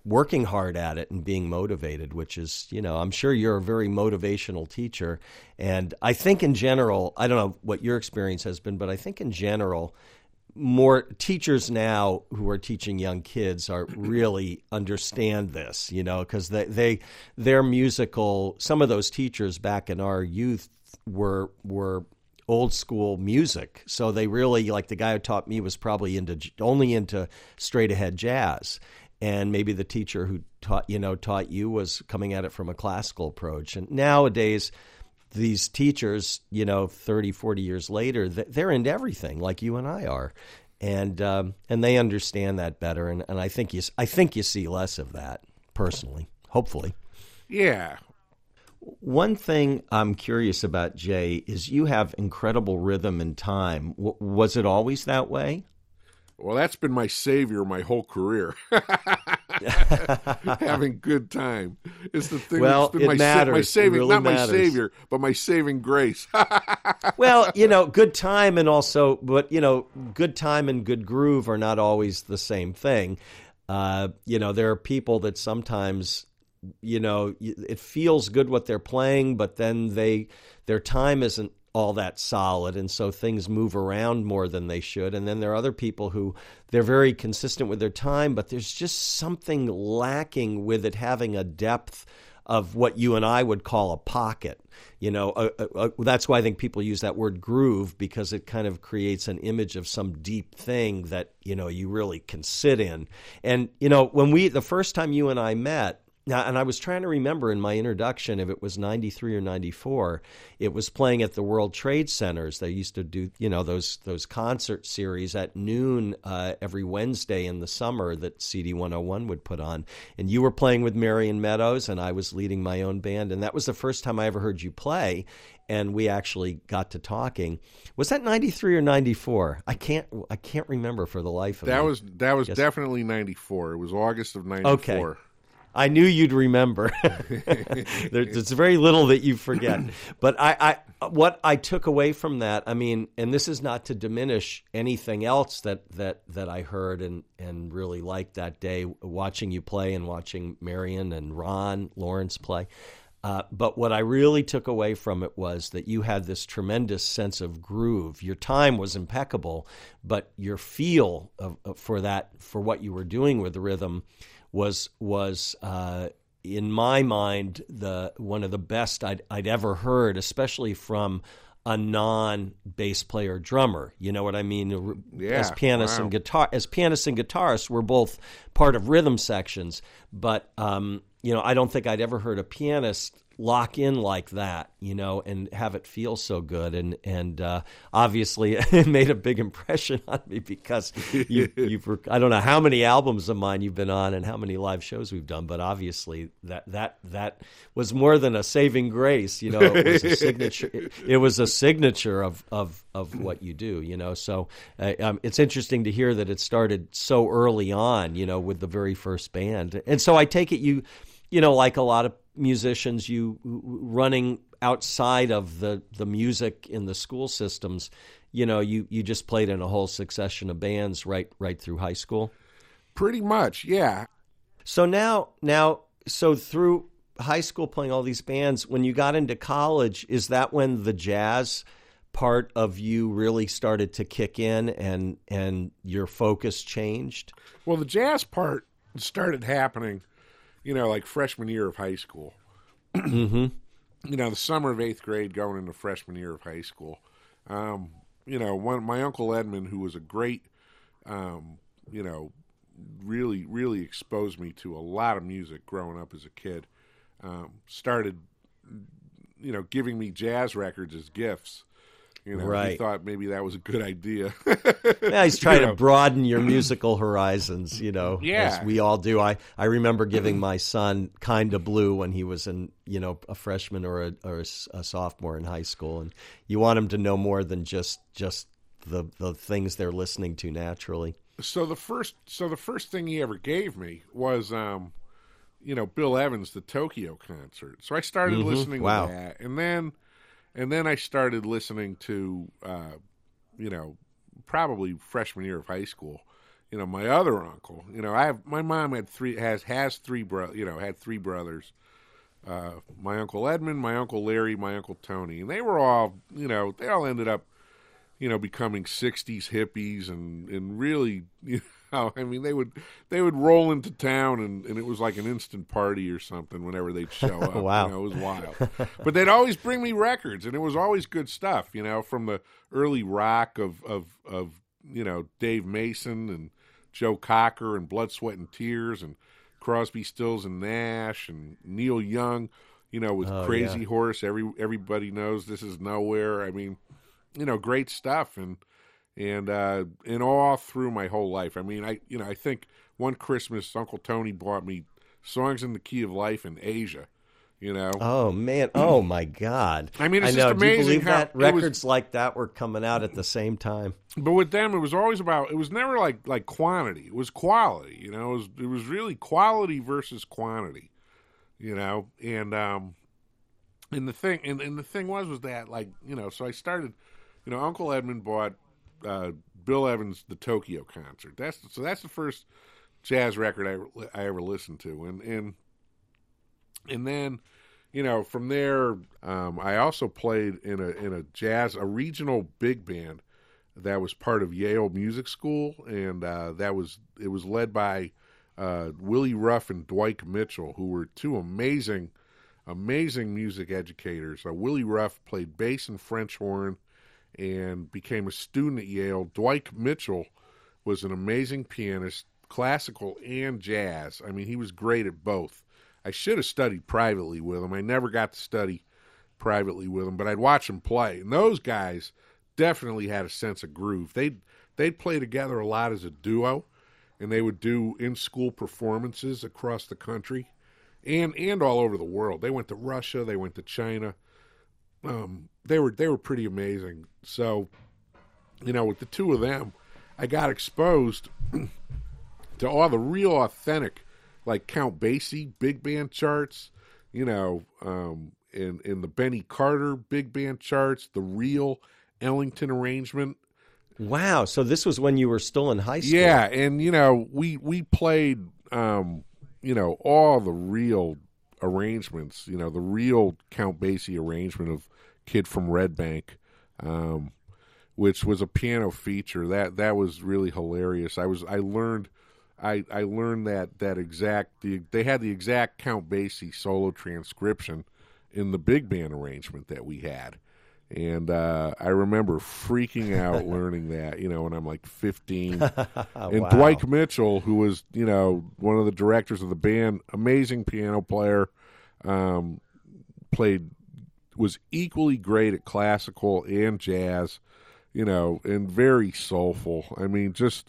working hard at it and being motivated, which is, you know, I'm sure you're a very motivational teacher. And I think in general, I don't know what your experience has been, but I think in general, more teachers now who are teaching young kids are really understand this, you know, because they, they their musical. Some of those teachers back in our youth were were old school music, so they really like the guy who taught me was probably into only into straight ahead jazz, and maybe the teacher who taught you know taught you was coming at it from a classical approach. And nowadays these teachers, you know, 30, 40 years later, they're into everything like you and I are. And um, and they understand that better, and, and I think you I think you see less of that personally, hopefully. Yeah. One thing I'm curious about, Jay, is you have incredible rhythm and time. W- was it always that way? Well, that's been my savior my whole career. Having good time is the thing. Well, that's been it my, matters. my saving, really not matters. my savior, but my saving grace. well, you know, good time and also, but you know, good time and good groove are not always the same thing. Uh, you know, there are people that sometimes, you know, it feels good what they're playing, but then they their time isn't all that solid and so things move around more than they should and then there are other people who they're very consistent with their time but there's just something lacking with it having a depth of what you and I would call a pocket. You know, uh, uh, that's why I think people use that word groove because it kind of creates an image of some deep thing that, you know, you really can sit in. And, you know, when we, the first time you and I met, now, and I was trying to remember in my introduction if it was 93 or 94, it was playing at the World Trade Centers. They used to do, you know, those those concert series at noon uh, every Wednesday in the summer that CD 101 would put on. And you were playing with Marion Meadows, and I was leading my own band. And that was the first time I ever heard you play. And we actually got to talking. Was that 93 or 94? I can't I can't remember for the life of that me. was that was Yes. definitely 94. It was August of 94. Okay. I knew you'd remember. There's very little that you forget. But I, I, what I took away from that, I mean, and this is not to diminish anything else that that that I heard and and really liked that day, watching you play and watching Marion and Ron Lawrence play. Uh, but what I really took away from it was that you had this tremendous sense of groove. Your time was impeccable, but your feel of, of, for that, for what you were doing with the rhythm, was was uh, in my mind the one of the best I'd, I'd ever heard, especially from a non bass player drummer. You know what I mean? Yeah, as pianists wow. and guitar as pianists and guitarists, we're both part of rhythm sections, but um, you know, I don't think I'd ever heard a pianist lock in like that, you know, and have it feel so good. And and uh, obviously, it made a big impression on me because you, you've I don't know how many albums of mine you've been on and how many live shows we've done, but obviously that that that was more than a saving grace. You know, it was a signature. It, it was a signature of of of what you do. You know, so uh, um, it's interesting to hear that it started so early on. You know, with the very first band, and so I take it you you know, like a lot of musicians, you running outside of the, the music in the school systems, you know, you, you just played in a whole succession of bands right right through high school. Pretty much, yeah. So now now so through high school playing all these bands, when you got into college, is that when the jazz part of you really started to kick in and and your focus changed? Well, the jazz part started happening, you know, like freshman year of high school. mm-hmm. You know, the summer of eighth grade, going into freshman year of high school. Um, you know, one my uncle Edmund, who was a great, um, you know, really really exposed me to a lot of music growing up as a kid. Um, started, you know, giving me jazz records as gifts. You know, he Right. thought maybe that was a good idea. Yeah, he's trying You to broaden your musical horizons, you know, Yeah. as we all do. I, I remember giving my son Kinda Blue when he was in, you know, a freshman or a, or a sophomore in high school. And you want him to know more than just, just the, the things they're listening to naturally. so the first so the first thing he ever gave me was um you know Bill Evans the Tokyo concert. So I started listening Wow. to that and then and then I started listening to uh you know probably freshman year of high school. You know, my other uncle, you know, I have my mom had three has has three bro, you know, had three brothers. Uh, my uncle Edmund, my uncle Larry, my uncle Tony, and they were all, you know, they all ended up you know, becoming '60s hippies and and really, you know, I mean, they would they would roll into town and, and it was like an instant party or something whenever they'd show up. Wow. you know, it was wild. but they'd always bring me records, and it was always good stuff. You know, from the early rock of of of you know Dave Mason and Joe Cocker and Blood, Sweat and Tears and Crosby, Stills and Nash and Neil Young. You know, with Oh, Crazy yeah. Horse, every everybody knows this is nowhere. I mean, you know, great stuff and and uh and all through my whole life. I mean, I you know, I think one Christmas Uncle Tony bought me Songs in the Key of Life in Aja, you know. Oh man! Oh my God! I mean, it's I know. just Do you believe how that it was- records like that were coming out at the same time? But with them it was always about it was never like like quantity. It was quality, you know. It was it was really quality versus quantity, you know. And um and the thing and, and the thing was was that like, you know, so I started you know, Uncle Edmund bought uh, Bill Evans the Tokyo concert. That's so that's the first jazz record I, I ever listened to, and and and then you know from there um, I also played in a in a jazz a regional big band that was part of Yale Music School, and uh, that was it was led by uh, Willie Ruff and Dwike Mitchell, who were two amazing amazing music educators. Uh, Willie Ruff played bass and French horn and became a student at Yale. Dwike Mitchell was an amazing pianist, classical and jazz. I mean, he was great at both. I should have studied privately with him. I never got to study privately with him, but I'd watch him play. And those guys definitely had a sense of groove. They'd they'd play together a lot as a duo, and they would do in school performances across the country and and all over the world. They went to Russia, they went to China. Um, they were they were pretty amazing. So, you know, with the two of them, I got exposed to all the real authentic, like Count Basie big band charts. You know, um, in in the Benny Carter big band charts, the real Ellington arrangement. Wow! So this was when you were still in high school. Yeah, and you know, we we played um, you know, all the real arrangements, you know, the real Count Basie arrangement of Kid from Red Bank, um, which was a piano feature. That that was really hilarious. I was I learned I, I learned that that exact the, they had the exact Count Basie solo transcription in the big band arrangement that we had. And uh, I remember freaking out learning that, you know, when I'm like 15. and Wow. Dwike Mitchell, who was, you know, one of the directors of the band, amazing piano player, um, played, was equally great at classical and jazz, you know, and very soulful. I mean, just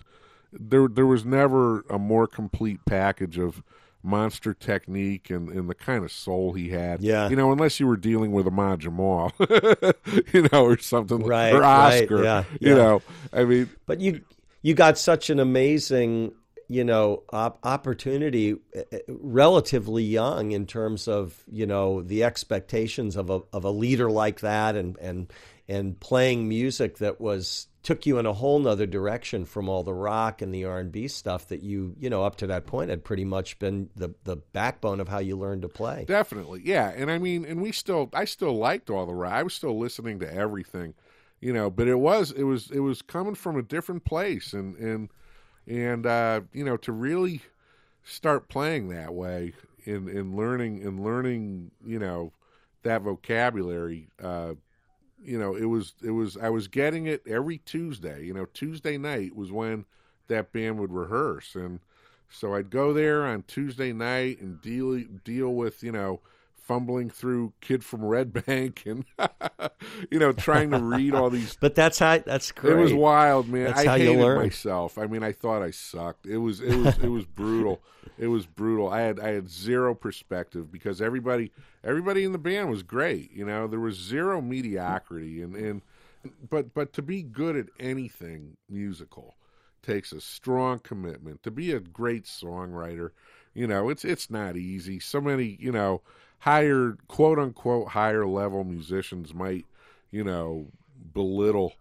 there, there was never a more complete package of monster technique and, and the kind of soul he had. Yeah. You know, unless you were dealing with Ahmad Jamal, you know, or something, Right, or right, Oscar, yeah, you yeah. know, I mean, But you you got such an amazing, you know, op- opportunity uh, uh, relatively young in terms of, you know, the expectations of a of a leader like that and and and playing music that was took you in a whole nother direction from all the rock and the R&B stuff that you, you know, up to that point had pretty much been the the backbone of how you learned to play. Definitely, yeah. And I mean, and we still, I still liked all the rock. I was still listening to everything, you know. But it was, it was, it was coming from a different place, and and and uh, you know, to really start playing that way in and learning and learning, you know, that vocabulary. Uh, you know, it was it was I was getting it every Tuesday. You know, Tuesday night was when that band would rehearse, and so I'd go there on Tuesday night and deal deal with you know fumbling through Kid from Red Bank and you know trying to read all these. But that's how that's great. It was wild, man. That's I how you hated learn. myself. I mean, I thought I sucked. It was it was it was brutal. It was brutal. I had I had zero perspective because everybody everybody in the band was great. You know, there was zero mediocrity and and but but to be good at anything musical takes a strong commitment. To be a great songwriter, you know, it's it's not easy. So many, you know, higher quote unquote higher level musicians might, you know, belittle,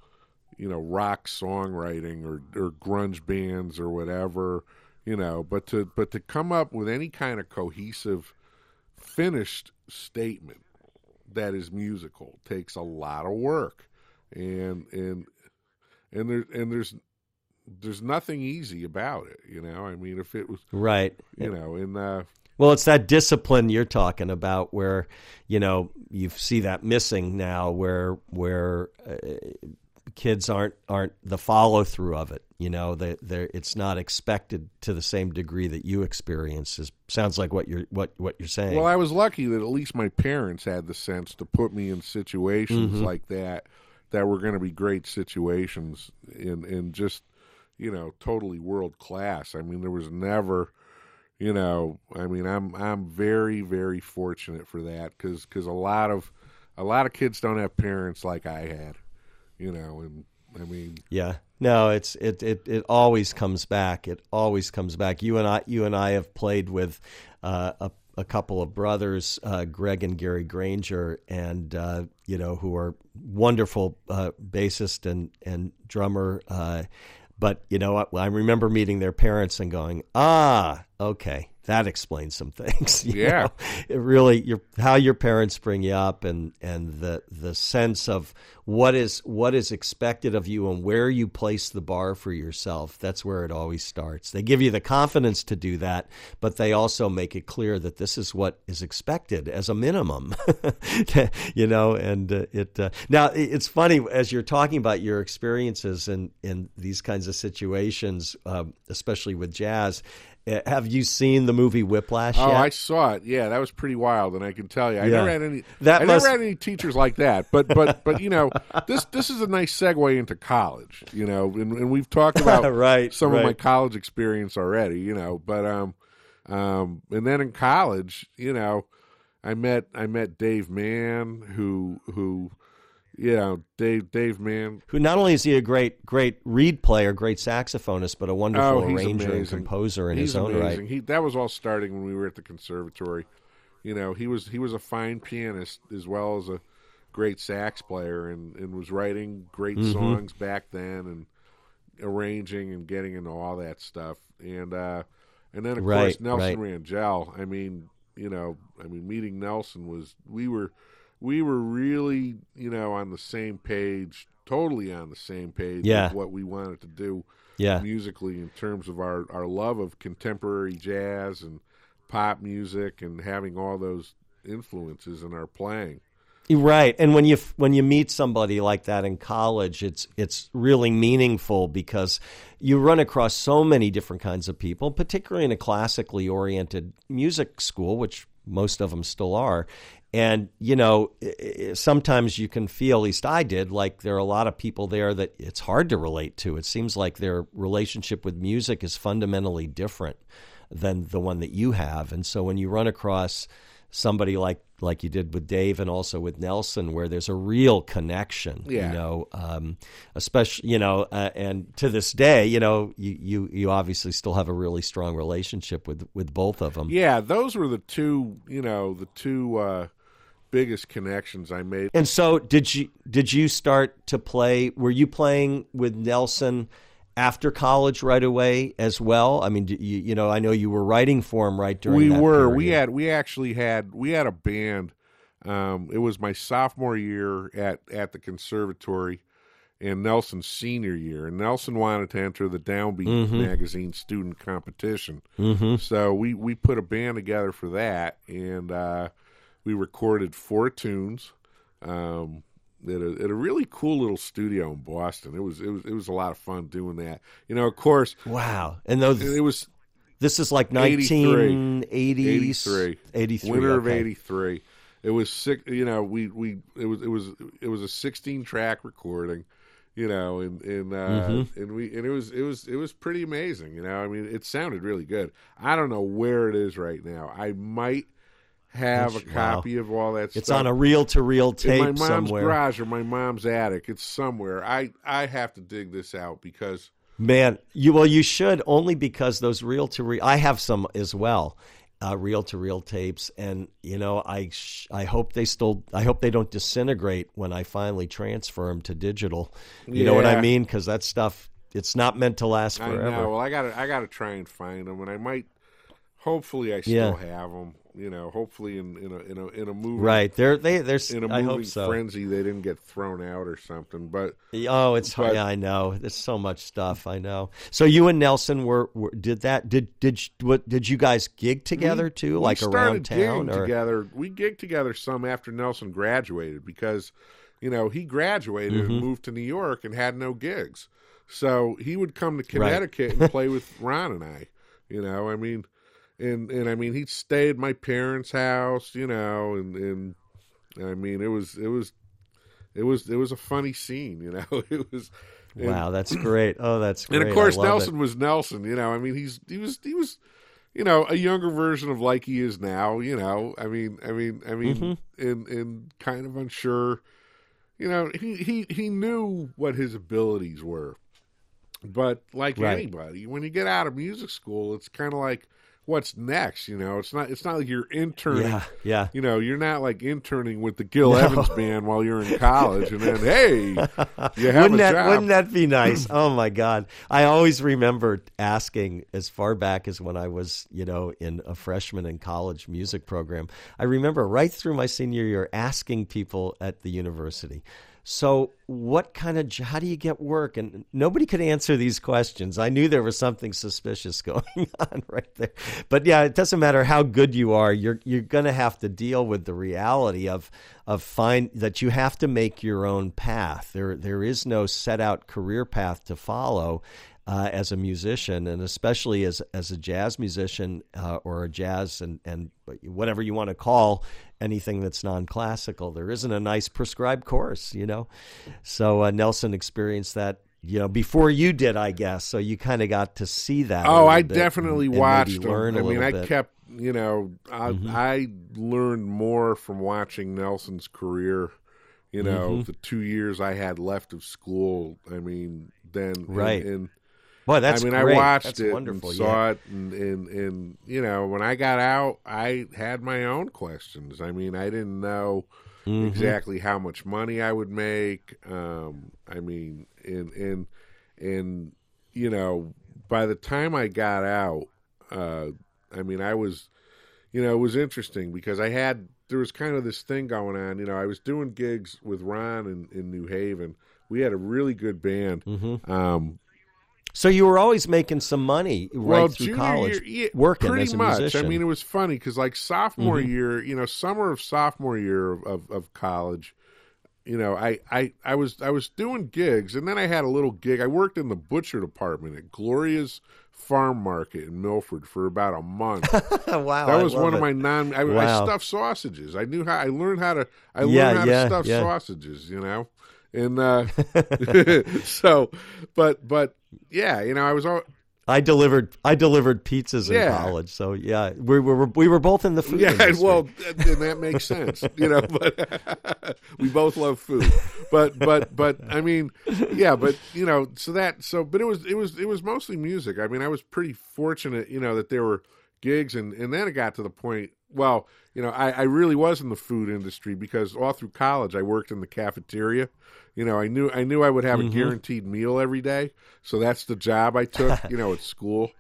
you know, rock songwriting or or grunge bands or whatever, you know, but to but to come up with any kind of cohesive finished statement that is musical takes a lot of work. And and and there and there's there's nothing easy about it, you know. I mean, if it was right. you know, in uh, Well, it's that discipline you're talking about, where you know you see that missing now, where where uh, kids aren't aren't the follow through of it. You know, they it's not expected to the same degree that you experience. Is sounds like what you're what what you're saying. well, I was lucky that at least my parents had the sense to put me in situations like that that were going to be great situations and and just you know totally world class. I mean, there was never you know i mean i'm i'm very very fortunate for that because cause a lot of a lot of kids don't have parents like i had you know and i mean Yeah. No, it's it, it it always comes back. It always comes back. You and I you and I have played with uh, a a couple of brothers, uh, Greg and Gary Grainger, and uh, you know who are wonderful uh, bassist and and drummer. But you know, I, I remember meeting their parents and going, "Ah, okay, that explains some things." Yeah. know? it really your how your parents bring you up and and the the sense of what is what is expected of you and where you place the bar for yourself that's where it always starts they give you the confidence to do that but they also make it clear that this is what is expected as a minimum you know and uh, it uh, now it's funny as you're talking about your experiences in in these kinds of situations um, especially with jazz have you seen the movie Whiplash oh yet? i saw it yeah that was pretty wild and i can tell you i Yeah. never had any That i must- never had any teachers like that but but but you know this this is a nice segue into college you know and, and we've talked about Right, some of my college experience already you know but um um and then in college you know i met i met dave mann who who you know dave dave mann who not only is he a great great reed player, great saxophonist, but a wonderful Oh, arranger and composer in He's his own amazing. right. He that was all starting when we were at the conservatory. You know, he was he was a fine pianist as well as a great sax player, and and was writing great Mm-hmm. songs back then, and arranging and getting into all that stuff. And uh, and then of Right, course Nelson right. Rangell. I mean, you know, I mean meeting Nelson was we were we were really you know on the same page, totally on the same page. Yeah. with what we wanted to do Yeah, musically in terms of our, our love of contemporary jazz and pop music and having all those influences in our playing. right. And when you when you meet somebody like that in college, it's it's really meaningful because you run across so many different kinds of people, particularly in a classically oriented music school, which most of them still are. And you know, sometimes you can feel, at least I did, like there are a lot of people there that it's hard to relate to. It seems like their relationship with music is fundamentally different than the one that you have. And so when you run across somebody like like you did with Dave and also with Nelson, where there's a real connection, Yeah. you know, um, especially you know, uh, and to this day, you know, you, you you obviously still have a really strong relationship with with both of them. Yeah, those were the two, you know, the two uh, biggest connections I made. And so, did you did you start to play? Were you playing with Nelson after college right away as well? I mean, you, you know, I know you were writing for him right during. we were period. we had we actually had we had a band um it was my sophomore year at at the conservatory and Nelson's senior year and Nelson wanted to enter the Downbeat Mm-hmm. magazine student competition so we we put a band together for that and uh we recorded four tunes um at a, at a really cool little studio in Boston it was it was it was a lot of fun doing that you know of course Wow, and those it was this is like 83. 1980s, 83. 83, winter of 83 it was six. You know, we we it was it was it was a sixteen track recording. You know, and and uh, Mm-hmm. and we and it was it was it was pretty amazing. You know, I mean, it sounded really good. I don't know where it is right now. I might have a It's- wow. copy of all that. It's stuff on a reel to reel in tape my mom's somewhere. garage or my mom's attic. It's somewhere. I I have to dig this out because Man, you well, you should only because those reel to reel. I have some as well, uh, reel to reel tapes, and you know, I sh- I hope they still. I hope they don't disintegrate when I finally transfer them to digital. You know what I mean? Because that stuff, it's not meant to last I forever. know. Well, I gotta I gotta try and find them, and I might. Hopefully, I still Yeah. have them. You know, hopefully in in a in a in a movie Right? They're they there's. in a movie so. frenzy they didn't get thrown out or something. But Oh, it's But- yeah, I know. There's so much stuff. I know. So you and Nelson were, were did that? Did did what? Did you guys gig together too, we like started around town? Or together. We gigged together some after Nelson graduated because, you know, he graduated Mm-hmm. and moved to New York and had no gigs. So he would come to Connecticut and play with Ron and I. You know, I mean, and and I mean he stayed at my parents' house. You know, and and I mean it was it was it was it was a funny scene. You know, it was. and- wow, that's great. Oh, that's great. and of course love it. Nelson was Nelson. You know, I mean, he's he was he was, you know, a younger version of like he is now. You know, I mean, I mean, I mean, Mm-hmm. and and kind of unsure. You know, he he he knew what his abilities were, but like Right. anybody, when you get out of music school, it's kind of like what's next. You know, it's not it's not like you're interning. Yeah, yeah. You know, you're not like interning with the Gil Evans band while you're in college, and then hey, you have wouldn't a that job. wouldn't that be nice? oh my God! I always remember asking as far back as when I was, you know, in a freshman in college music program. I remember right through my senior year asking people at the university. So, what kind of how do you get work? And nobody could answer these questions. I knew there was something suspicious going on right there. But yeah, it doesn't matter how good you are. You're you're going to have to deal with the reality of of find that you have to make your own path. There there is no set out career path to follow. Uh, as a musician, and especially as as a jazz musician uh, or a jazz and and whatever you want to call anything that's non-classical, there isn't a nice prescribed course, you know. So uh, Nelson experienced that, you know, before you did, I guess. So you kind of got to see that. Oh, I definitely and- and watched learn I mean, I bit. Mm-hmm. kept, you know, I, I learned more from watching Nelson's career. You know, Mm-hmm. the two years I had left of school. I mean, then Right. And, and Boy, that's I mean, great. I watched That's it wonderful. and yeah. saw it, and, and and you know, when I got out, I had my own questions. I mean, I didn't know Mm-hmm. exactly how much money I would make. Um, I mean, and and and you know, by the time I got out, uh, I mean, I was, you know, it was interesting because I had there was kind of this thing going on. You know, I was doing gigs with Ron in, in New Haven. We had a really good band. Mm-hmm. Um, So you were always making some money right well, through college, year, yeah, working pretty as a much. musician. I mean, it was funny because like sophomore mm-hmm. year, you know, summer of sophomore year of, of, of college, you know, I, I I was I was doing gigs, and then I had a little gig. I worked in the butcher department at Gloria's Farm Market in Milford for about a month. wow, That was one of my non. I, I stuffed sausages. I knew how. I learned how to. I learned how yeah, to stuff yeah. sausages. You know, and uh, so, but but yeah, you know, I was all. I delivered I delivered pizzas in Yeah. college, so yeah, we were we were both in the food Yeah, industry. well, and that makes sense, you know. But we both love food, but but but I mean, yeah, but you know, so that so, but it was it was it was mostly music. I mean, I was pretty fortunate, you know, that there were gigs, and and then it got to the point. Well, you know, I, I really was in the food industry because all through college I worked in the cafeteria. You know, I knew I knew I would have Mm-hmm. a guaranteed meal every day, so that's the job I took. You know, at school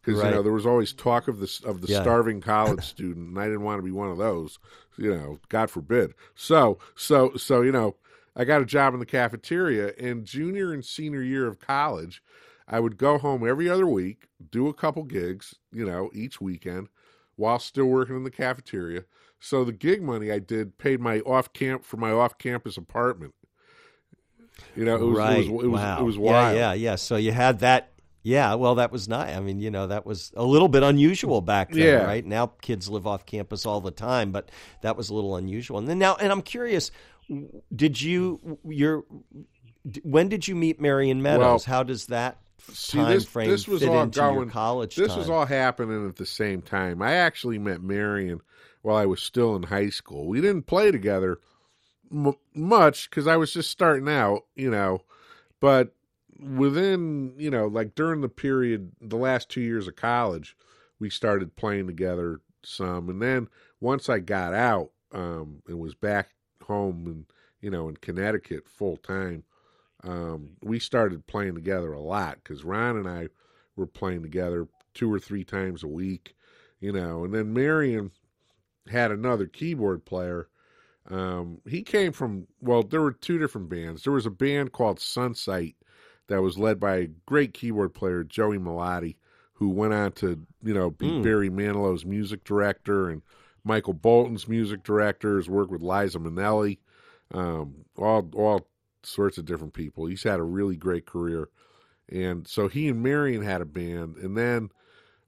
because Right. you know there was always talk of the of the Yeah. starving college student, and I didn't want to be one of those. You know, God forbid. So so so you know, I got a job in the cafeteria, in junior and senior year of college, I would go home every other week, do a couple gigs, you know, each weekend, while still working in the cafeteria. So the gig money I did paid my off camp for my off campus apartment. You know, it was right. it was it was, wow. it was Yeah, wild. yeah, yeah. So you had that Yeah, well, that was nice. I mean, you know, that was a little bit unusual back then, Yeah. right? Now kids live off campus all the time, but that was a little unusual. And then now, and I'm curious, did you your when did you meet Marion Meadows? Well, How does that See, time this, frame this was fit all into going. your college this time? was all happening at the same time. I actually met Marion while I was still in high school. We didn't play together m- much because I was just starting out, you know. But within, you know, like during the period, the last two years of college, we started playing together some. And then once I got out um, and was back home and, you know, in Connecticut full time, um, we started playing together a lot because Ron and I were playing together two or three times a week, you know. And then Marion had another keyboard player. Um, he came from well, there were two different bands. There was a band called Sunsight that was led by a great keyboard player, Joey Melotti, who went on to you know be Mm. Barry Manilow's music director and Michael Bolton's music director. Has worked with Liza Minnelli, um, all all sorts of different people. He's had a really great career, and so he and Marion had a band, and then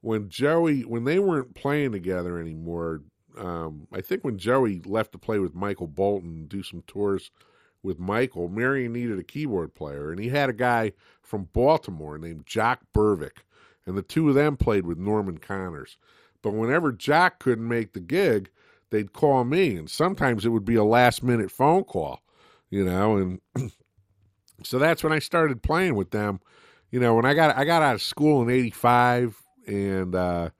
when Joey when they weren't playing together anymore, um, I think when Joey left to play with Michael Bolton, do some tours with Michael, Marion needed a keyboard player, and he had a guy from Baltimore named Jock Burvick, and the two of them played with Norman Connors. But whenever Jock couldn't make the gig, they'd call me, and sometimes it would be a last minute phone call, you know, and so that's when I started playing with them. You know, when I got I got out of school in '85, and uh,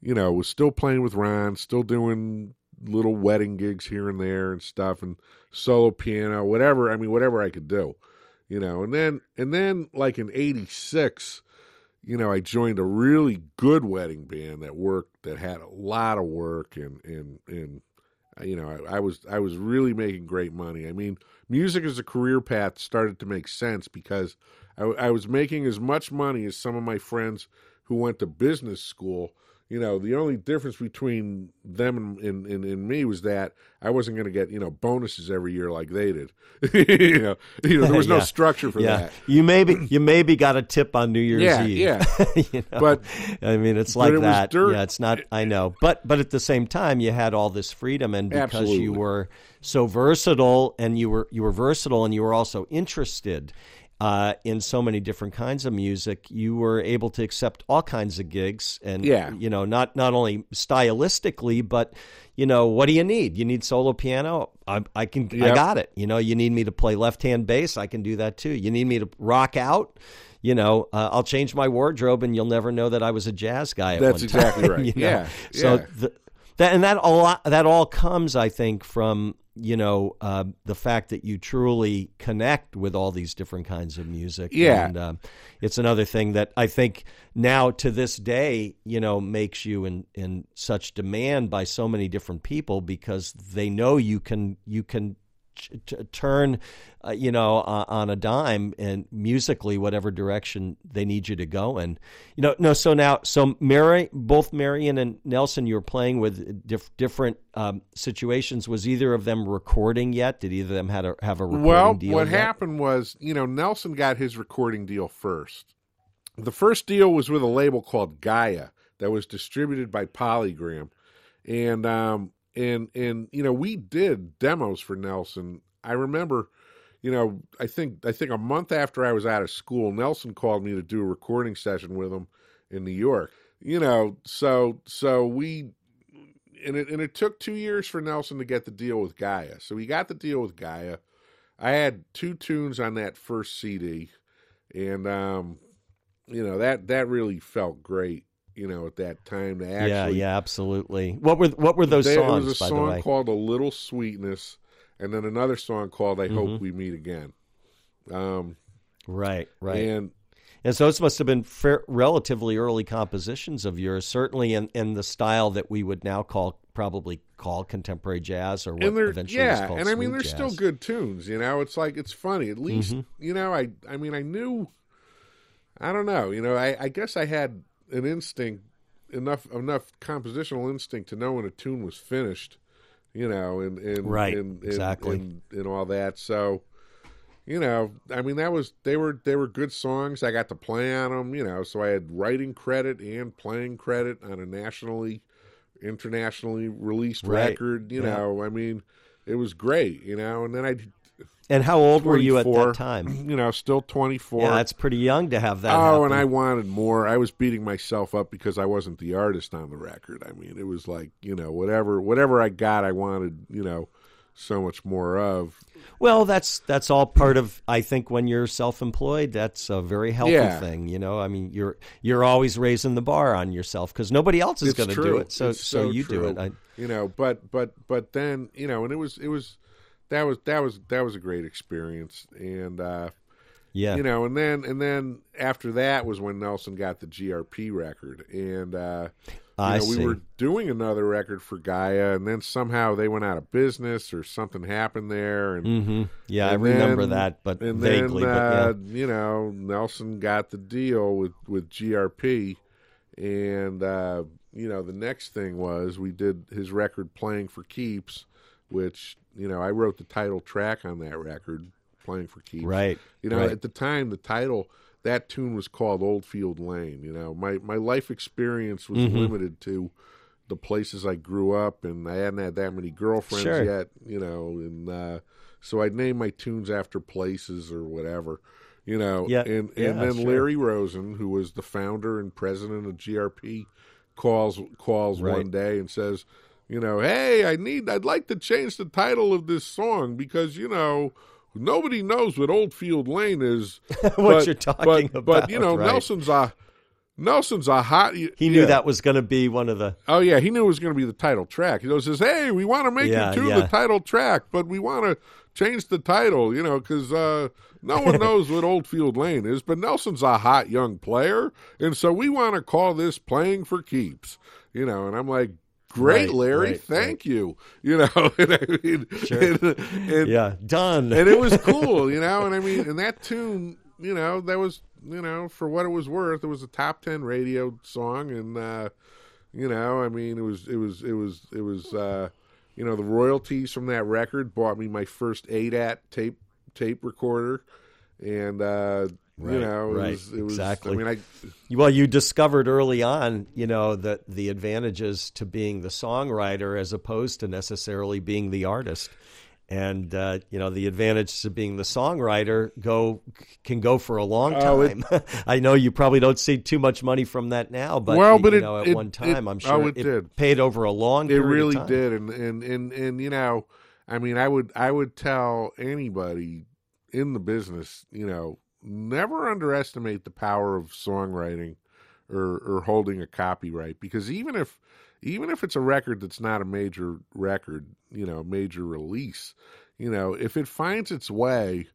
you know was still playing with Ron, still doing little wedding gigs here and there and stuff, and solo piano, whatever. I mean, whatever I could do, you know. And then and then like in '86, you know, I joined a really good wedding band that worked that had a lot of work and and and you know, I, I was I was really making great money. I mean, music as a career path started to make sense because I, I was making as much money as some of my friends who went to business school. You know, the only difference between them and, and, and, me was that I wasn't going to get you know bonuses every year like they did. you know, you know, there was no structure for yeah, that. you maybe you maybe got a tip on New Year's Yeah, Eve. yeah. you know? But- I mean, it's like it that. yeah, it's not. I know, but but at the same time, you had all this freedom, and because Absolutely. you were so versatile, and you were you were versatile, and you were also interested. Uh, in so many different kinds of music, you were able to accept all kinds of gigs, and Yeah. you know, not not only stylistically, but you know, what do you need? You need solo piano. I, I can, I got it. You know, you need me to play left hand bass. I can do that too. You need me to rock out. You know, uh, I'll change my wardrobe, and you'll never know that I was a jazz guy. At That's one exactly time, right. you know? Yeah, So yeah. the, that and that all that all comes, I think, from you know uh, the fact that you truly connect with all these different kinds of music. Yeah. and um, it's another thing that I think now to this day, you know, makes you in in such demand by so many different people because they know you can you can turn, uh, you know, uh, on a dime and musically whatever direction they need you to go in. You know, no. So now, so Mary, both Marion and Nelson, you were playing with diff- different um, situations. Was either of them recording yet? Did either of them had a, have a recording Well, what yet? happened was, you know, Nelson got his recording deal first. The first deal was with a label called Gaia that was distributed by Polygram, and um, and and you know, we did demos for Nelson. I remember, you know, I think I think a month after I was out of school, Nelson called me to do a recording session with him in New York. You know, so so we and it and it took two years for Nelson to get the deal with Gaia. So he got the deal with Gaia. I had two tunes on that first CD, and um, you know that that really felt great. You know, at that time to actually, yeah, yeah, absolutely. What were what were those There songs? was a song called "A Little Sweetness," and then another song called "I Mm-hmm. Hope We Meet Again." Um, right, right. and And so this must have been fair, relatively early compositions of yours, certainly in, in the style that we would now call probably call contemporary jazz or what and they're eventually was yeah, called and I mean they're still good tunes. You know, it's like it's funny. At least Mm-hmm. you know, I I mean, I knew. I don't know. You know, I, I guess I had an instinct enough enough compositional instinct to know when a tune was finished. You know, and and Right, and, and, exactly. and, and all that. So, you know, I mean, that was they were they were good songs. I got to play on them, you know, so I had writing credit and playing credit on a nationally, internationally released Right. record. You Yeah. know, I mean, it was great. You know, and then I, And how old were you at that time? you know, still twenty four. Yeah, that's pretty young to have that. Oh, happen. and I wanted more. I was beating myself up because I wasn't the artist on the record. I mean, it was like you know, whatever, whatever I got, I wanted, you know, so much more of. Well, that's that's all part of. I think when you're self-employed, that's a very healthy Yeah. thing. You know, I mean, you're you're always raising the bar on yourself because nobody else is going to do it. So so, so you do it. I, you know but but but then you know and it was it was that was that was that was a great experience and uh yeah. you know and then and then after that was when nelson got the grp record and uh you I know, we see. were doing another record for gaia and then somehow they went out of business or something happened there and hmm Yeah, I and remember then- that, but and vaguely. then, but yeah. uh, you know, Nelson got the deal with with GRP, and uh, you know, the next thing was we did his record "Playing for Keeps," which you know I wrote the title track on that record, "Playing for Keeps." Right. You know, right. at the time, the title that tune was called Oldfield Lane. You know, my my life experience was Mhm. limited to the places I grew up, and I hadn't had that many girlfriends Sure. yet. You know, and uh, so I'd name my tunes after places or whatever. You know, Yeah, and yeah, and then sure. Larry Rosen, who was the founder and president of GRP, calls calls Right. one day and says, you know, hey, I need, I'd like to change the title of this song because you know nobody knows what Oldfield Lane is. what but- you're talking but, about. But you know, right. Nelson's a Nelson's a hot. He knew that was going to be one of the. Oh yeah, he knew it was going to be the title track. He says, "Hey, we want to make Yeah, it to yeah. the title track, but we want to change the title, you know, because uh, no one knows what Oldfield Lane is. But Nelson's a hot young player, and so we want to call this playing for keeps, you know." And I'm like, "Great, Right, Larry, right, thank you," you know. and I mean, Sure. and- and- Yeah, done. and it was cool, you know. And I mean, and that tune, you know, that was, you know, for what it was worth, it was a top ten radio song, and uh, you know, I mean, it was, it was, it was, it was, uh, you know, the royalties from that record bought me my first ADAT tape tape recorder, and uh, Right, you know, it right, was, it was, exactly. I mean, I Well, you discovered early on, you know, that the advantages to being the songwriter as opposed to necessarily being the artist. And uh, you know the advantages of being the songwriter go can go for a long Oh, it- time. I know you probably don't see too much money from that now, but Well, you but it- know at it- one it- time I'm oh, sure it did. paid over a long. it really did and, and and and you know i mean i would i would tell anybody in the business you know never underestimate the power of songwriting or or holding a copyright because even if even if it's a record that's not a major record you know major release you know if it finds its way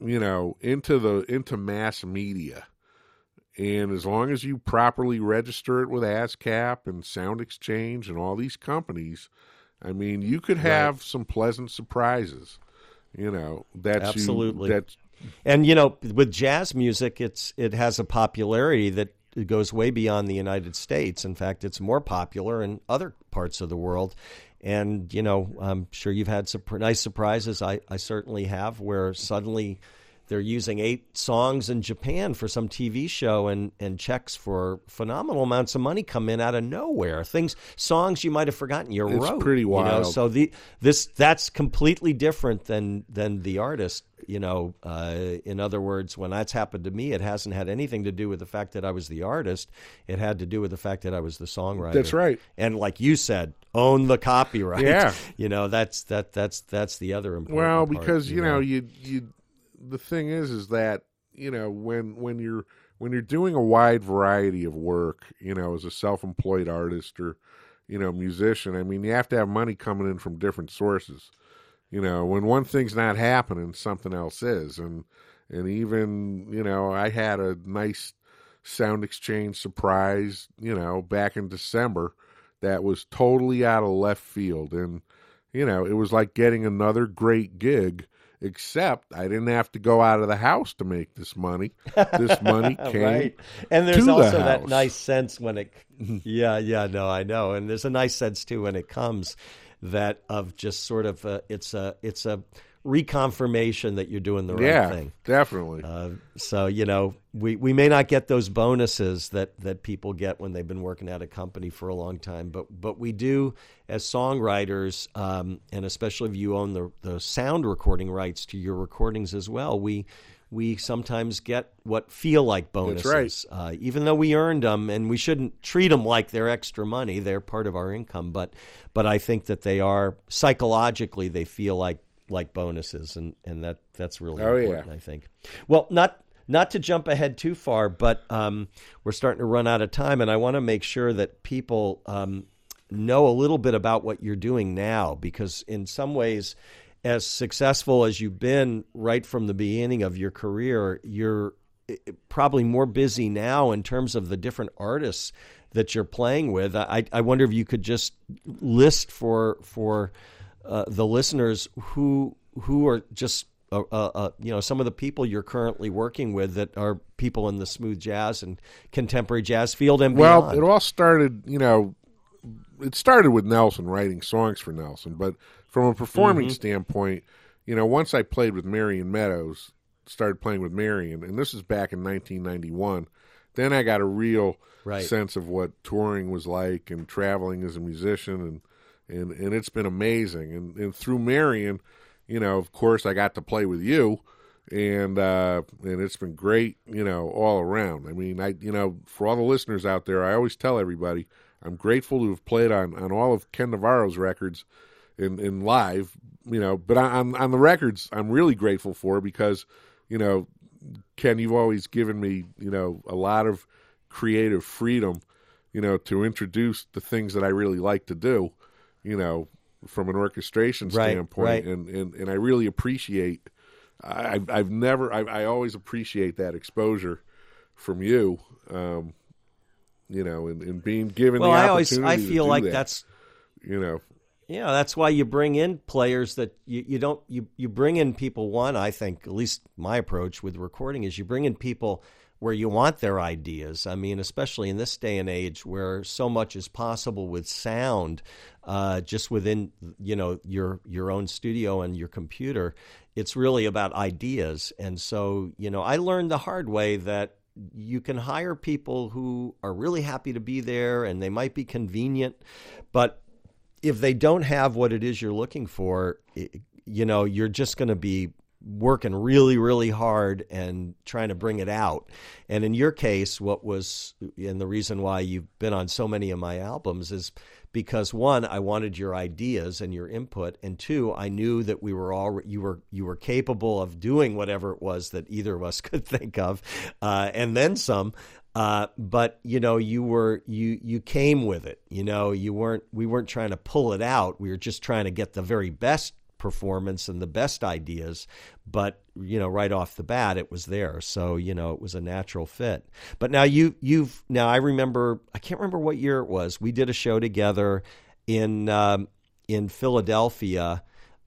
you know into the into mass media and as long as you properly register it with ASCAP and Sound Exchange and all these companies, I mean, you could have some pleasant surprises. You know that Absolutely. you that And you know, with jazz music, it's it has a popularity that goes way beyond the United States. In fact, it's more popular in other parts of the world. And you know, I'm sure you've had some nice surprises. I, I certainly have, where suddenly they're using eight songs in Japan for some TV show, and and checks for phenomenal amounts of money come in out of nowhere. Things, songs you might have forgotten you It's wrote. pretty you know? wild. So the this that's completely different than than the artist. You know, uh, in other words, when that's happened to me, it hasn't had anything to do with the fact that I was the artist. It had to do with the fact that I was the songwriter. That's right. And like you said, own the copyright. Yeah. You know, that's that that's that's the other important. well part, because you know you you the thing is is that you know when when you're when you're doing a wide variety of work, you know, as a self-employed artist or you know musician, I mean, you have to have money coming in from different sources. You know, when one thing's not happening, something else is, and and even you know, I had a nice sound exchange surprise, you know, back in December that was totally out of left field, and you know, it was like getting another great gig. Except I didn't have to go out of the house to make this money. This money came right. And there's to the also that nice sense when it, yeah, yeah, no, I know. And there's a nice sense too when it comes that of just sort of, uh, it's a, it's a reconfirmation that you're doing the right yeah, thing. definitely. Uh, so you know, we, we may not get those bonuses that, that people get when they've been working at a company for a long time, but but we do as songwriters, um, and especially if you own the the sound recording rights to your recordings as well. We we sometimes get what feel like bonuses, That's right. uh, even though we earned them, and we shouldn't treat them like they're extra money. They're part of our income, but but I think that they are psychologically they feel like like bonuses, and and that that's really Oh, important. yeah. I think. Well, not not to jump ahead too far, but um, we're starting to run out of time, and I want to make sure that people um, know a little bit about what you're doing now, because in some ways, as successful as you've been right from the beginning of your career, you're eh, probably more busy now in terms of the different artists that you're playing with. I, I wonder if you could just list for for uh, the listeners who who are just uh, uh, uh, you know some of the people you're currently working with that are people in the smooth jazz and contemporary jazz field and well, beyond. it all started, you know, it started with Nelson writing songs for Nelson, but from a performing Mm-hmm. standpoint, you know, once I played with Marion Meadows, started playing with Marion, and this is back in 1991, then I got a real Right. sense of what touring was like and traveling as a musician, and and and it's been amazing. And and through Marion, you know, of course, I got to play with you. And uh, and it's been great, you know, all around. I mean, I you know, for all the listeners out there, I always tell everybody I'm grateful to have played on, on all of Ken Navarro's records in, in live, you know, but on, on the records, I'm really grateful for because, you know, Ken, you've always given me, you know, a lot of creative freedom, you know, to introduce the things that I really like to do, you know, from an orchestration Right, standpoint. right. And, and, and I really appreciate, I, I've never, I, I always appreciate that exposure from you. Um, you know, and, and being given well, the I always opportunity I feel like that, that's you know, Yeah, that's why you bring in players that you, you don't you you bring in people. One, I think, at least my approach with recording is you bring in people where you want their ideas. I mean, especially in this day and age where so much is possible with sound, uh, just within you know your your own studio and your computer. It's really about ideas, and so you know, I learned the hard way that you can hire people who are really happy to be there and they might be convenient, but if they don't have what it is you're looking for, i- you know, you're just going to be working really, really hard and trying to bring it out. And in your case, what was, and the reason why you've been on so many of my albums is because one, I wanted your ideas and your input, and two, I knew that we were all you were you were capable of doing whatever it was that either of us could think of, uh, and then some. Uh, but you know, you were you you came with it. You know, you weren't we weren't trying to pull it out. We were just trying to get the very best performance and the best ideas. But you know, right off the bat, it was there. So you know, it was a natural fit. But now you you've now I remember I can't remember what year it was. We did a show together in um, in Philadelphia.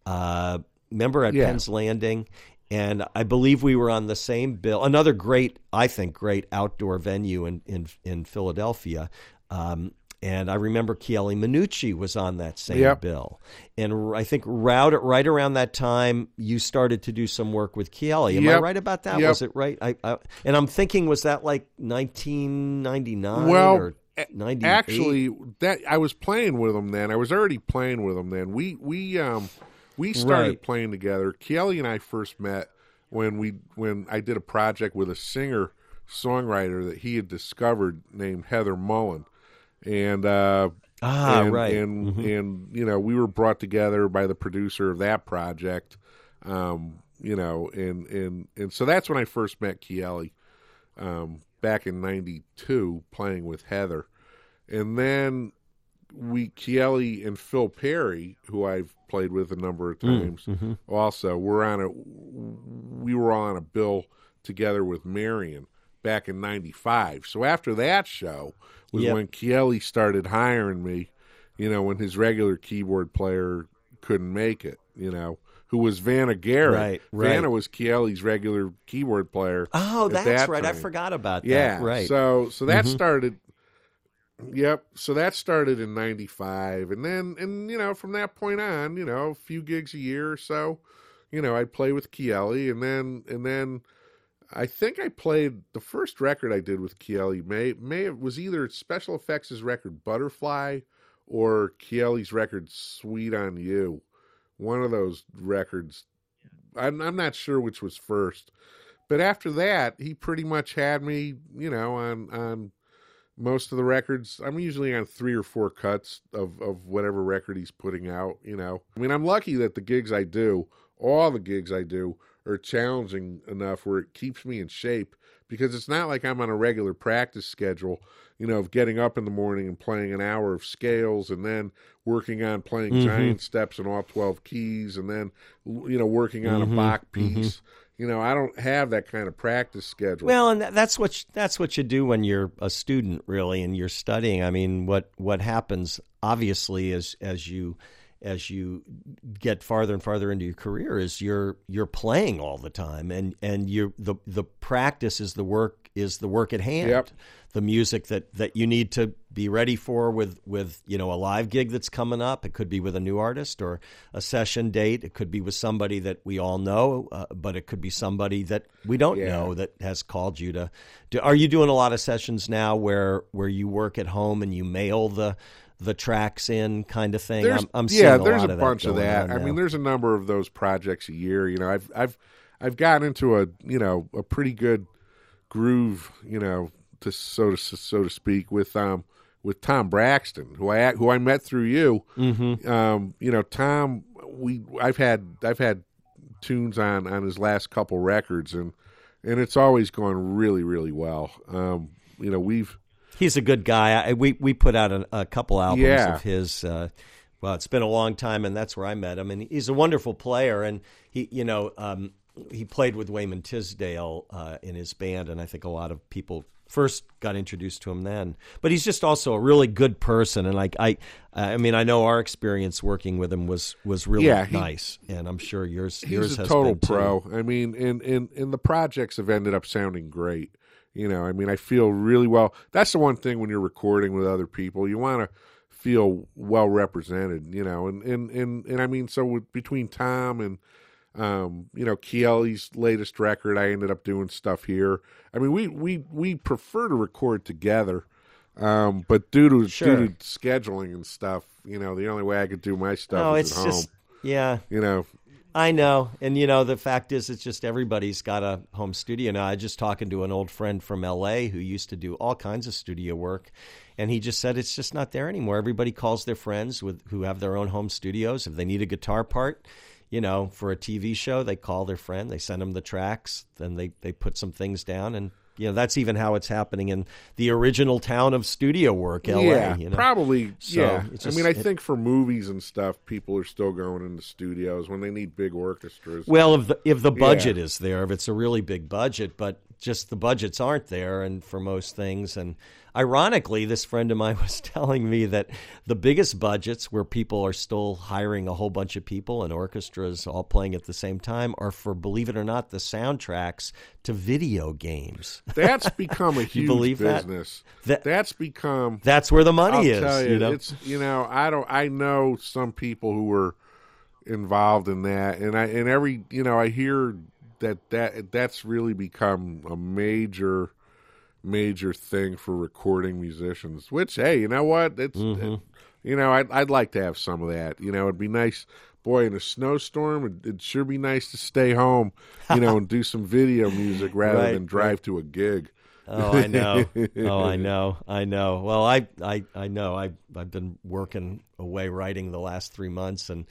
Uh, remember at Yeah. Penn's Landing. And I believe we were on the same bill. Another great, I think, great outdoor venue in in, in Philadelphia. Um, and I remember Chieli Minucci was on that same Yep. bill. And r- I think right, right around that time, you started to do some work with Chieli. Am I right about that? Yep. Was it right? I, I, and I'm thinking, was that like 1999 Well, or a- 98? Actually, that I was playing with him then. I was already playing with him then. We we um we started Right. playing together. Chieli and I first met when we when I did a project with a singer songwriter that he had discovered named Heather Mullen, and uh, ah, and, right. and Mhm. and you know we were brought together by the producer of that project, um, you know, and and and so that's when I first met Chieli, um, back in '92, playing with Heather, and then we Chieli and Phil Perry, who I've played with a number of times, mhm. also we're on a we were on a bill together with Marion back in 95 so after that show was Yep. when Chieli started hiring me you know when his regular keyboard player couldn't make it you know who was Vanna Garrett Right, right. Vanna was Chieli's regular keyboard player Oh, that's that right. I forgot about that. yeah right. so so that Mhm. started Yep. So that started in '95, and then, and you know, from that point on, you know, a few gigs a year or so, you know, I'd play with Chieli, and then and then I think I played the first record I did with Chieli. May may it was either Special EFX' record Butterfly or Chieli's record Sweet on You. One of those records. I'm I'm not sure which was first, but after that, he pretty much had me, you know, on on most of the records. I'm usually on three or four cuts of of whatever record he's putting out. You know, I mean, I'm lucky that the gigs I do, all the gigs I do, are challenging enough where it keeps me in shape because it's not like I'm on a regular practice schedule, you know, of getting up in the morning and playing an hour of scales and then working on playing mm-hmm. giant steps in all 12 keys and then, you know, working on mm-hmm. a Bach mm-hmm. piece. Mm-hmm. You know, I don't have that kind of practice schedule. Well, and that's what you, that's what you do when you're a student, really, and you're studying. I mean, what what happens obviously is as you as you get farther and farther into your career is you're you're playing all the time and and you the the practice is the work is the work at hand yep. the music that that you need to be ready for with with you know a live gig that's coming up it could be with a new artist or a session date it could be with somebody that we all know uh, but it could be somebody that we don't yeah. know that has called you to do, are you doing a lot of sessions now where where you work at home and you mail the the tracks in kind of thing. There's, I'm, I'm yeah, a there's a bunch of that. I mean, there's a number of those projects a year. You know, I've I've I've gotten into a you know a pretty good groove. You know, to so to so to speak with um with Tom Braxton, who I who I met through you. Mm-hmm. Um, you know, Tom, we I've had I've had tunes on on his last couple records and and it's always gone really really well. Um, you know, we've He's a good guy. I, we we put out a, a couple albums yeah. of his. Uh, well, it's been a long time, and that's where I met him. And he's a wonderful player. And he, you know, um, he played with Wayman Tisdale uh, in his band, and I think a lot of people first got introduced to him then. But he's just also a really good person, and like I, I mean, I know our experience working with him was was really yeah, he, nice, and I'm sure yours he's yours a has total been pro. Too. I mean, and and and the projects have ended up sounding great. You know, I mean, I feel really well. That's the one thing when you're recording with other people, you want to feel well represented. You know, and and and and I mean, so with, between Tom and um, you know, Chieli's latest record, I ended up doing stuff here. I mean, we we we prefer to record together. Um, but due to sure. due to scheduling and stuff, you know, the only way I could do my stuff no, is it's at just. Yeah, you know, I know. And, you know, the fact is, it's just everybody's got a home studio now. I just talking to an old friend from LA who used to do all kinds of studio work. And he just said it's just not there anymore. Everybody calls their friends with who have their own home studios. If they need a guitar part, you know, for a TV show, they call their friend, they send them the tracks, then they, they put some things down and you know that's even how it's happening in the original town of studio work, LA. Yeah, you know? probably. So yeah, just, I mean, I it, think for movies and stuff, people are still going into studios when they need big orchestras. Well, if the if the budget yeah. is there, if it's a really big budget, but just the budgets aren't there, and for most things, and Ironically, this friend of mine was telling me that the biggest budgets where people are still hiring a whole bunch of people and orchestras all playing at the same time are for, believe it or not, the soundtracks to video games. That's become a huge business. That? that? That's become. That's where the money I'll is. Tell you, you know? it's you know I don't I know some people who were involved in that, and I and every you know I hear that that that's really become a major major thing for recording musicians. Which, hey, you know what? It's mm-hmm. you know, I'd I'd like to have some of that. You know, it'd be nice. Boy, in a snowstorm, it'd, it'd sure be nice to stay home, you know, and do some video music rather right, than drive to a gig. Oh, I know. oh, I know. I know. Well, I, I, I know. I, I've been working away writing the last three months, and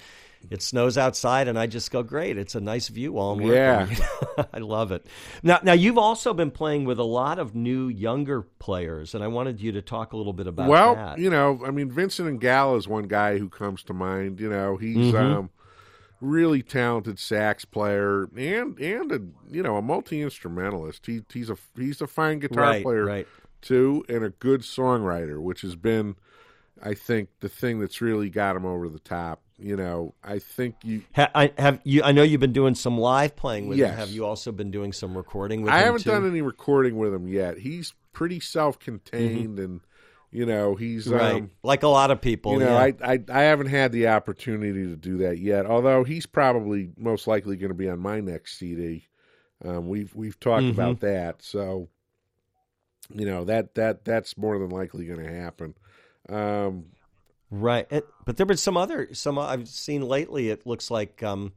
it snows outside, and I just go, great. It's a nice view while I'm working. Yeah, I love it. Now, now you've also been playing with a lot of new younger players, and I wanted you to talk a little bit about that. well, that. you know, I mean, Vincent Ingala is one guy who comes to mind. You know, he's Mm-hmm. um, really talented sax player and and a you know a multi instrumentalist. He he's a he's a fine guitar right, player right. too, and a good songwriter, which has been, I think, the thing that's really got him over the top. You know, I think you. Ha, I have you. I know you've been doing some live playing with Yes. him. Have you also been doing some recording with I him I haven't too? done any recording with him yet. He's pretty self contained and. You know, he's right. um, like a lot of people. you know, yeah. I, I I haven't had the opportunity to do that yet. Although he's probably most likely going to be on my next CD. Um, we've we've talked Mhm. about that, so you know that that that's more than likely going to happen. Um, Right, and, but there been some other some I've seen lately. It looks like um,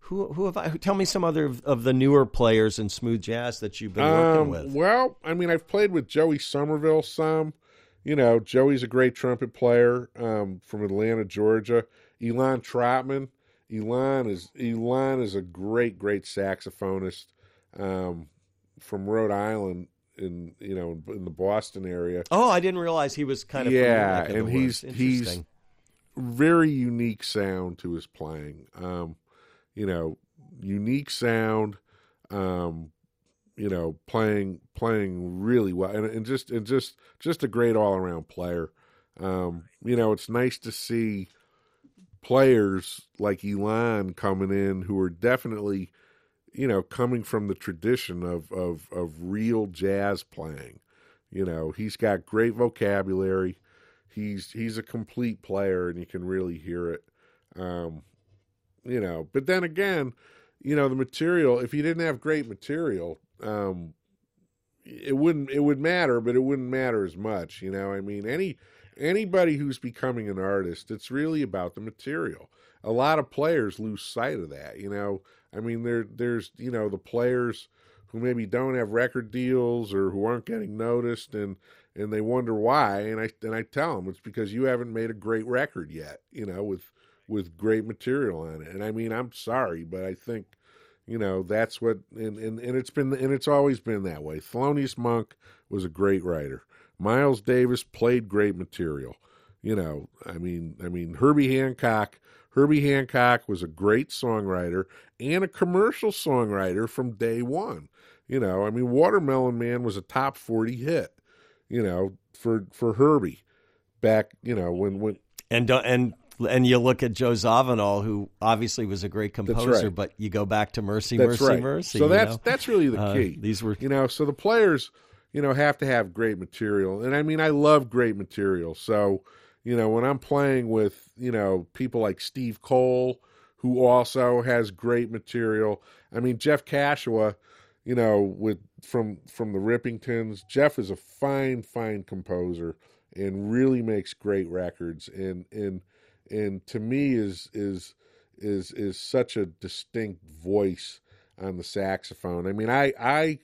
who who have I? Who, tell me some other of, of the newer players in smooth jazz that you've been working um, with. well, I mean, I've played with Joey Sommerville some. You know, Joey's a great trumpet player um, from Atlanta, Georgia. Elan Trotman. Elan is Elan is a great, great saxophonist um, from Rhode Island in you know in the Boston area. Oh, I didn't realize he was kind of Yeah, neck of the and he's- he's- Very unique sound to his playing. Um, you know, unique sound. Um, you know, playing playing really well, and, and just and just just a great all around player. Um, you know, it's nice to see players like Elan coming in who are definitely, you know, coming from the tradition of of of real jazz playing. You know, he's got great vocabulary. He's he's a complete player, and you can really hear it. Um, you know, but then again, you know, the material. If you didn't have great material, um, it wouldn't it would matter, but it wouldn't matter as much. You know, I mean, any anybody who's becoming an artist, it's really about the material. A lot of players lose sight of that. You know, I mean, there there's you know the players who maybe don't have record deals or who aren't getting noticed and and they wonder why and I and I tell them it's because you haven't made a great record yet you know with with great material on it. And I mean I'm sorry but I think you know that's what and and, and it's been and it's always been that way. Thelonious Monk was a great writer. Miles Davis played great material. You know I mean I mean Herbie Hancock Herbie Hancock was a great songwriter and a commercial songwriter from day one. You know, I mean, Watermelon Man was a top forty hit. You know, for for Herbie back. You know, when when and don't- and and you look at Joe Zawinul, who obviously was a great composer, right. but you go back to Mercy, that's Mercy, right. Mercy. so that's know? that's really the Uh, key. these were You know, so the players, you know, have to have great material. And I mean, I love great material. So, you know, when I'm playing with, you know, people like Steve Cole, who also has great material. I mean, Jeff Kashiwa, you know, with from from the Rippingtons, Jeff is a fine, fine composer and really makes great records and and and to me is is is is such a distinct voice on the saxophone. I mean, I I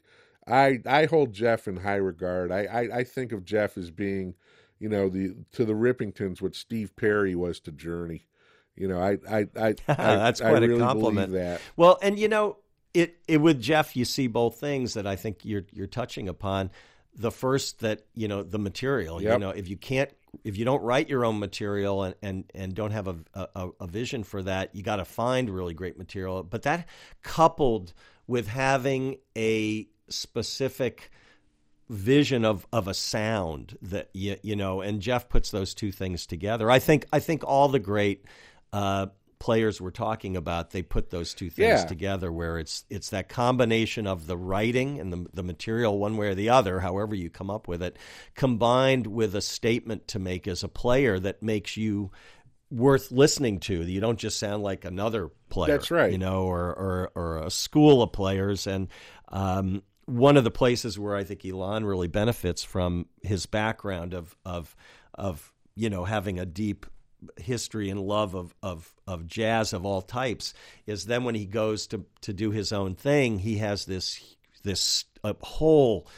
I I hold Jeff in high regard. I I, I think of Jeff as being, you know, the to the Rippingtons what Steve Perry was to Journey. You know, I I I, I That's I quite a really compliment. that. Well, and you know, it, it with Jeff, you see both things that I think you're you're touching upon. The first that you know the material. You know, if you can't, if you don't write your own material and and, and don't have a, a a vision for that, you got to find really great material. But that coupled with having a specific vision of of a sound that you, you know and Jeff puts those two things together. I think I think all the great uh, players we're talking about they put those two things Yeah. together where it's it's that combination of the writing and the the material one way or the other however you come up with it combined with a statement to make as a player that makes you worth listening to. You don't just sound like another player. That's right. You know, or or, or a school of players. And um, one of the places where I think Elan really benefits from his background of of of you know having a deep history and love of of of jazz of all types is then when he goes to to do his own thing, he has this this whole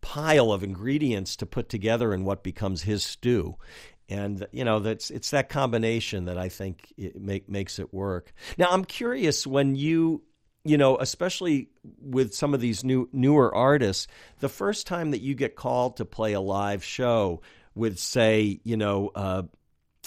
pile of ingredients to put together in what becomes his stew. And you know that's it's that combination that I think it make, makes it work. Now I'm curious when you you know especially with some of these new newer artists, the first time that you get called to play a live show with say you know uh,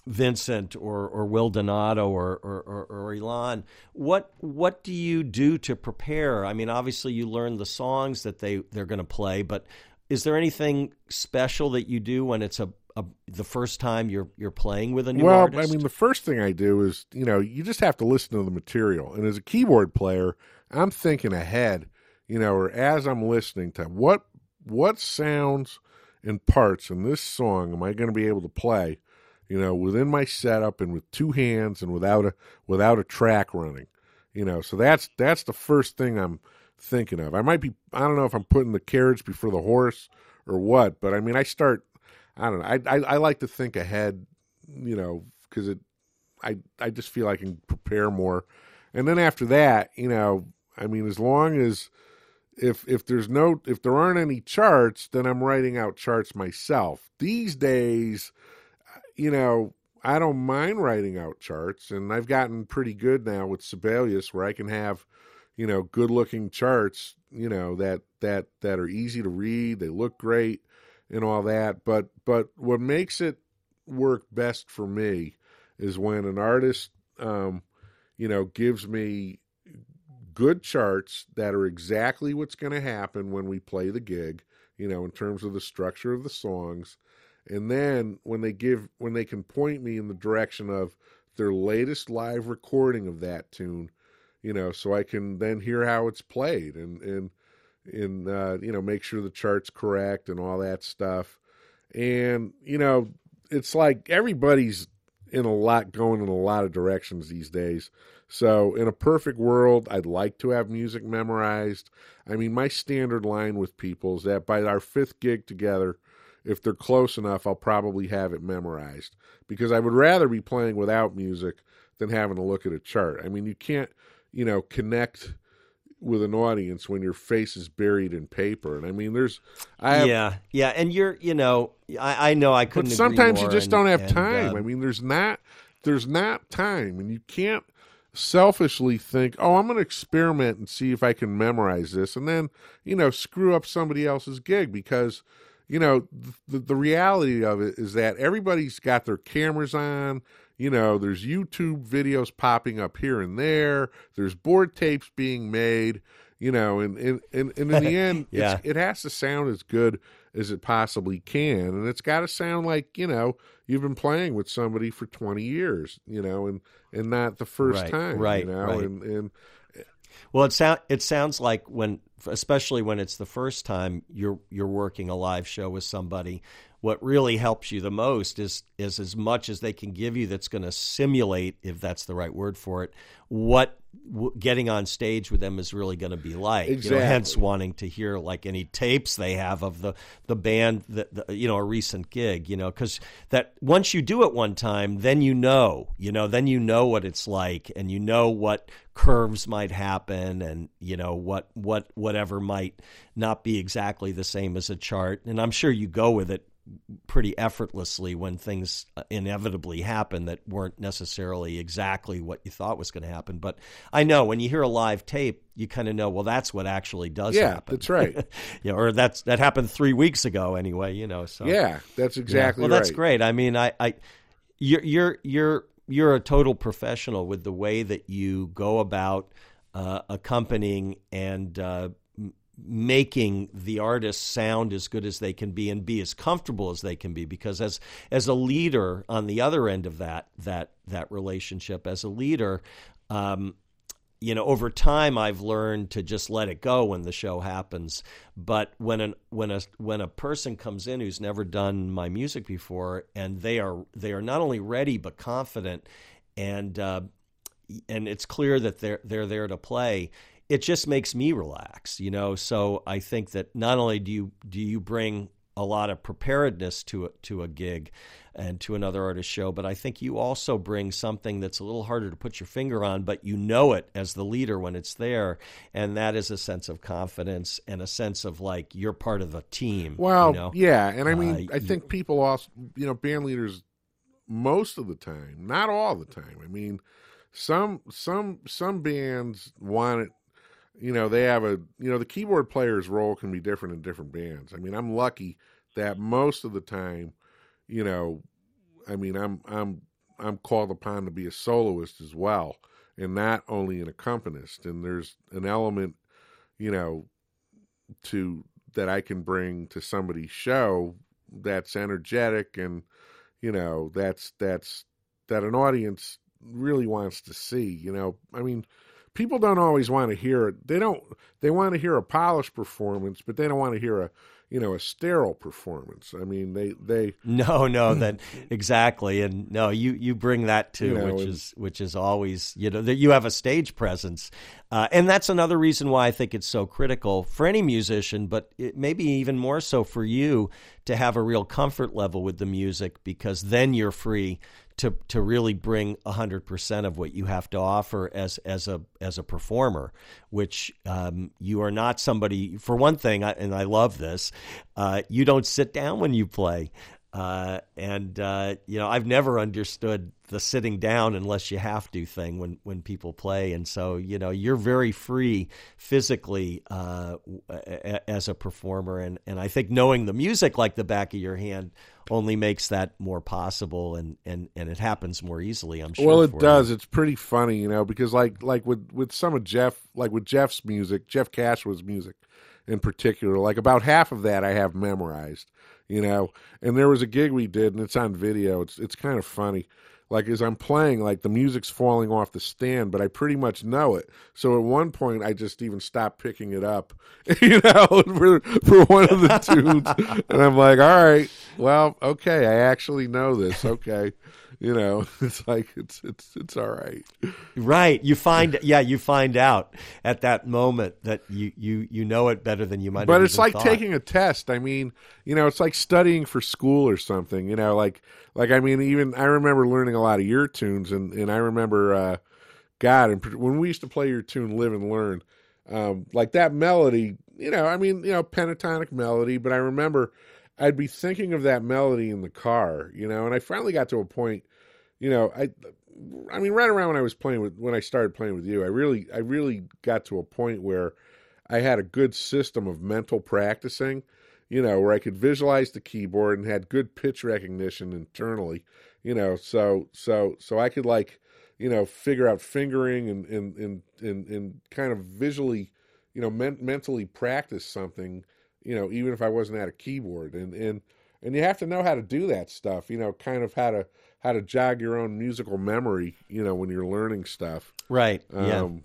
Vincent or, or Will Donato or, or, or, or Elan, what what do you do to prepare? I mean, obviously you learn the songs that they they're going to play, but is there anything special that you do when it's a, a the first time you're you're playing with a new well, artist? I mean, the first thing I do is, you know, you just have to listen to the material. And as a keyboard player, I'm thinking ahead, you know, or as I'm listening to what what sounds and parts in this song am I going to be able to play, you know, within my setup and with two hands and without a without a track running, you know. So that's that's the first thing I'm thinking of. I might be I don't know if I'm putting the carriage before the horse or what, but I mean I start I don't know. I I, I like to think ahead, you know, because it I I just feel I can prepare more, and then after that, you know, I mean, as long as if if there's no if there aren't any charts, then I'm writing out charts myself. These days, you know, I don't mind writing out charts, and I've gotten pretty good now with Sibelius, where I can have, you know, good looking charts, you know, that that that are easy to read, they look great, and all that. But but what makes it work best for me is when an artist, um, you know, gives me good charts that are exactly what's going to happen when we play the gig, you know, in terms of the structure of the songs. And then when they give, when they can point me in the direction of their latest live recording of that tune, you know, so I can then hear how it's played and, and, and, uh, you know, make sure the chart's correct and all that stuff. And, you know, it's like everybody's in a lot going in a lot of directions these days. So, in a perfect world, I'd like to have music memorized. I mean, my standard line with people is that by our fifth gig together, if they're close enough, I'll probably have it memorized because I would rather be playing without music than having to look at a chart. I mean, you can't, you know, connect with an audience when your face is buried in paper. And I mean, there's, I have, yeah, yeah, and you're, you know, I, I know I couldn't. But sometimes you just and, don't have and, time. uh, I mean, there's not, there's not time, and you can't selfishly think, oh, I'm going to experiment and see if I can memorize this, and then you know screw up somebody else's gig because. You know, the, the reality of it is that everybody's got their cameras on. You know, there's YouTube videos popping up here and there. There's board tapes being made. You know, and and, and, and in the end, Yeah. it's, it has to sound as good as it possibly can, and it's got to sound like you know you've been playing with somebody for twenty years. You know, and and not the first Right, time. right, You know, right. and and Well, it sound it sounds like when, especially when it's the first time you're you're working a live show with somebody, what really helps you the most is is as much as they can give you that's going to simulate, if that's the right word for it, what w- getting on stage with them is really going to be like. You know, hence wanting to hear like any tapes they have of the the band that the, you know a recent gig. You know, because that once you do it one time, then you know. You know, then you know what it's like, and you know what curves might happen and you know what what whatever might not be exactly the same as a chart and i'm sure you go with it pretty effortlessly when things uh, inevitably happen that weren't necessarily exactly what you thought was going to happen but i know when you hear a live tape you kind of know well that's what actually does yeah, happen that's right. you know, or that's that happened 3 weeks ago anyway you know so yeah, that's exactly well, right. that's great. I mean, I, I, you're you're you're you're a total professional with the way that you go about uh, accompanying and uh, making the artists sound as good as they can be and be as comfortable as they can be. Because as as a leader on the other end of that that that relationship, as a leader. Um, you know over time I've learned to just let it go when the show happens but when an when a when a person comes in who's never done my music before and they are they are not only ready but confident and uh, and it's clear that they're they're there to play it just makes me relax you know so I think that not only do you do you bring a lot of preparedness to a, to a gig and to another artist show, but I think you also bring something that's a little harder to put your finger on, but you know it as the leader when it's there, and that is a sense of confidence and a sense of like you're part of a team. Well, you know? yeah, and I mean, Uh, I think people also, you know, band leaders most of the time, not all the time. I mean, some some some bands want it. You know, they have a you know the keyboard player's role can be different in different bands. I mean, I'm lucky that most of the time, you know, I mean, I'm I'm I'm called upon to be a soloist as well, and not only an accompanist. And there's an element, you know, to that I can bring to somebody's show that's energetic and you know that's that's that an audience really wants to see you know i mean people don't always want to hear it. They don't. They want to hear a polished performance, but they don't want to hear a you know a sterile performance. I mean, they they no no that exactly, and no you you bring that too, You know, which and- is which is always you know that you have a stage presence, uh, and that's another reason why I think it's so critical for any musician, but it, maybe even more so for you to have a real comfort level with the music because then you're free to to really bring hundred percent of what you have to offer as as a as a performer, which um, you are not somebody. For one thing, and I love this, uh, you don't sit down when you play. Uh, and uh, you know, I've never understood the sitting down unless you have to thing when when people play, and so you know, you're very free physically uh, as a performer, and and I think knowing the music like the back of your hand only makes that more possible, and and and it happens more easily. I'm sure. well, it you. does. It's pretty funny, you know, because like like with with some of Jeff, like with Jeff's music, Jeff Kashiwa's music in particular, like about half of that I have memorized, you know. And there was a gig we did, and it's on video. It's it's kind of funny. Like as I'm playing, like the music's falling off the stand, but I pretty much know it. So at one point, I just even stopped picking it up, you know, for for one of the tunes, and I'm like, all right, well, okay, I actually know this. Okay, you know, it's like it's it's it's all right. Right. You find yeah, you find out at that moment that you you you know it better than you might. But it's like thought. taking a test. I mean, you know, it's like studying for school or something. You know, like like I mean, even I remember learning a lot of your tunes, and and I remember, uh, God, and when we used to play your tune, live and learn, um, like that melody. You know, I mean, you know, pentatonic melody. But I remember I'd be thinking of that melody in the car. You know, and I finally got to a point. You know, I. I mean, right around when I was playing with when I started playing with you, I really, I really got to a point where I had a good system of mental practicing, you know, where I could visualize the keyboard and had good pitch recognition internally, you know, so so so I could like, you know, figure out fingering and and and and, and kind of visually, you know, men- mentally practice something, you know, even if I wasn't at a keyboard and and and you have to know how to do that stuff, you know, kind of how to how to jog your own musical memory, you know, when you're learning stuff. right. yeah. Um,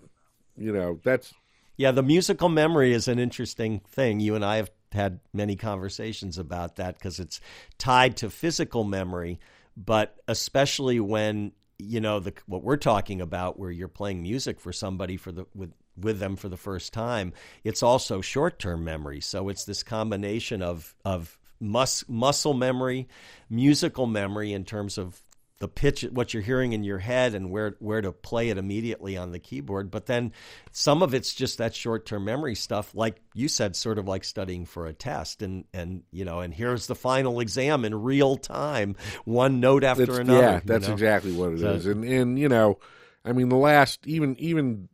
you know, that's Yeah, the musical memory is an interesting thing. You and I have had many conversations about that because it's tied to physical memory, but especially when you know the what we're talking about, where you're playing music for somebody for the with with them for the first time, it's also short term memory. So it's this combination of of mus- muscle memory, musical memory in terms of the pitch, what you're hearing in your head, and where where to play it immediately on the keyboard. But then some of it's just that short term memory stuff, like you said, sort of like studying for a test, and and you know, and here's the final exam in real time, one note after It's- another. Yeah, you that's know? exactly what it is. So- And and you know, I mean, the last even even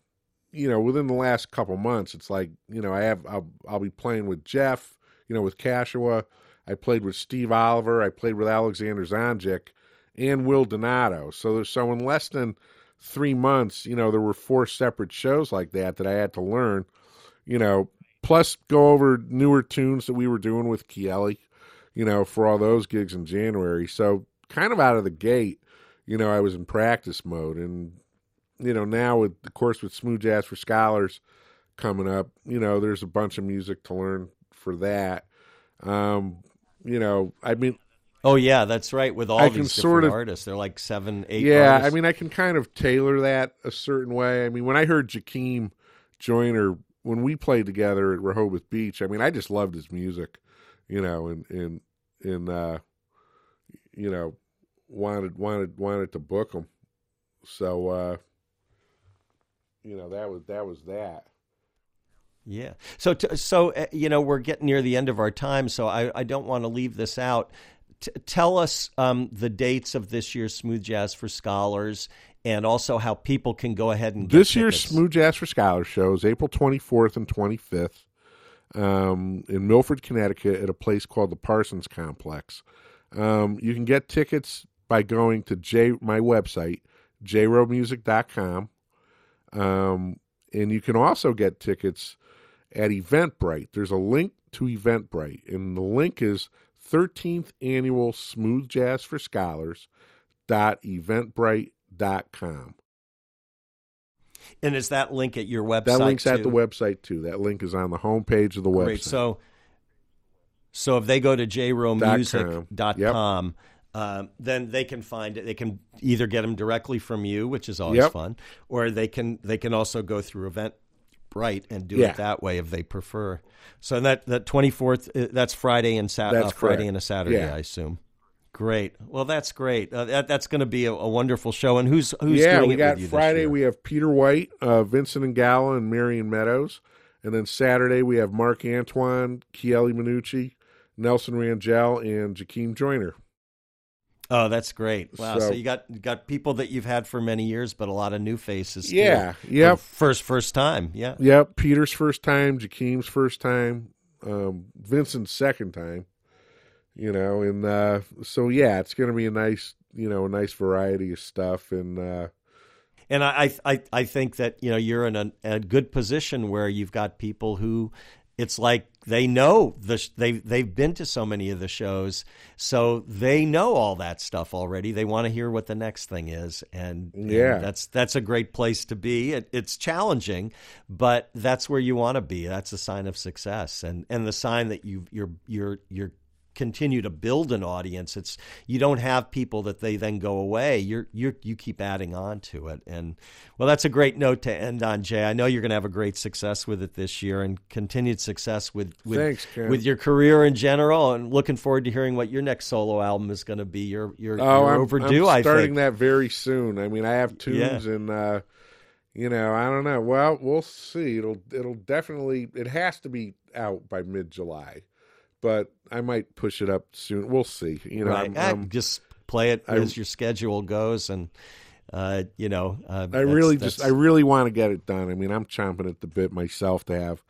you know within the last couple months, it's like you know I have I'll I'll be playing with Jeff, you know, with Kashiwa. I played with Steve Oliver. I played with Alexander Zonjic and Will Donato. So so in less than three months, you know, there were four separate shows like that that I had to learn. You know, plus go over newer tunes that we were doing with Chieli you know, for all those gigs in January. So kind of out of the gate, you know, I was in practice mode. And, you know, now with of course with Smooth Jazz for Scholars coming up, you know, there's a bunch of music to learn for that. Um, you know, I mean Oh yeah, that's right. With all I these different sort of- artists, they're like seven, eight. yeah, I mean I can kind of tailor that a certain way. I mean, when I heard Jakiem Joyner when we played together at Rehoboth Beach, I mean, I just loved his music, you know, and and and uh, you know, wanted wanted wanted to book him. So uh, you know, that was that was that. Yeah. So, t- so uh, you know, we're getting near the end of our time, so I, I don't want to leave this out. T- tell us um, the dates of this year's Smooth Jazz for Scholars, and also how people can go ahead and get This year's tickets. Smooth Jazz for Scholars show is April 24th and 25th um, in Milford, Connecticut, at a place called the Parsons Complex. Um, you can get tickets by going to J my website, jromusic.com. Um, and you can also get tickets at Eventbrite. There's a link to Eventbrite, and the link is 13th Annual Smooth Jazz for Scholars dot eventbrite.com. And is that link at your website? That link's too? at the website too. That link is on the homepage of the website. Great. So, so if they go to jromusic.com, um, then they can find it. They can either get them directly from you, which is always Yep. fun, or they can they can also go through Eventbrite and do Yeah. it that way if they prefer. So that that twenty fourth, that's Friday and Saturday, That's uh, Friday correct. and a Saturday, Yeah. I assume. Great. Well, that's great. Uh, that, that's going to be a, a wonderful show. And who's who's yeah, doing we it got with you this Friday. We have Peter White, uh, Vincent Ingala, and Marion Meadows, and then Saturday we have Marc Antoine, Chieli Minucci, Nelson Rangell, and Jakiem Joyner. Oh, that's great! Wow. So, So- you got got people that you've had for many years, but a lot of new faces. too. Yeah, yep, First first time. Yeah. yep. Peter's first time, Jakiem's first time, um, Vincent's second time. You know, and uh, so yeah, it's going to be a nice, you know, a nice variety of stuff, and uh, And I, I, I think that you know you're in a, a good position where you've got people who, it's like they know the sh- they they've been to so many of the shows, so they know all that stuff already. They want to hear what the next thing is, and, and Yeah. that's that's a great place to be. It, it's challenging, but that's where you want to be. That's a sign of success, and and the sign that you you're you're you're continue to build an audience. It's you don't have people that they then go away. You're you you keep adding on to it. And well, that's a great note to end on, Jay. I know you're going to have a great success with it this year and continued success with with Thanks, with your career in general. And looking forward to hearing what your next solo album is going to be. You're you're, Oh, you're I'm, overdue. I'm I starting think. that very soon. I mean, I have tunes, and uh, you know, I don't know. Well, we'll see. It'll it'll definitely it has to be out by mid July, but I might push it up soon. We'll see. You know, right. I'm, Ah, I'm- just play it I- as your schedule goes and. Uh, you know, uh, I that's- really just I really want to get it done. I mean, I'm chomping at the bit myself to have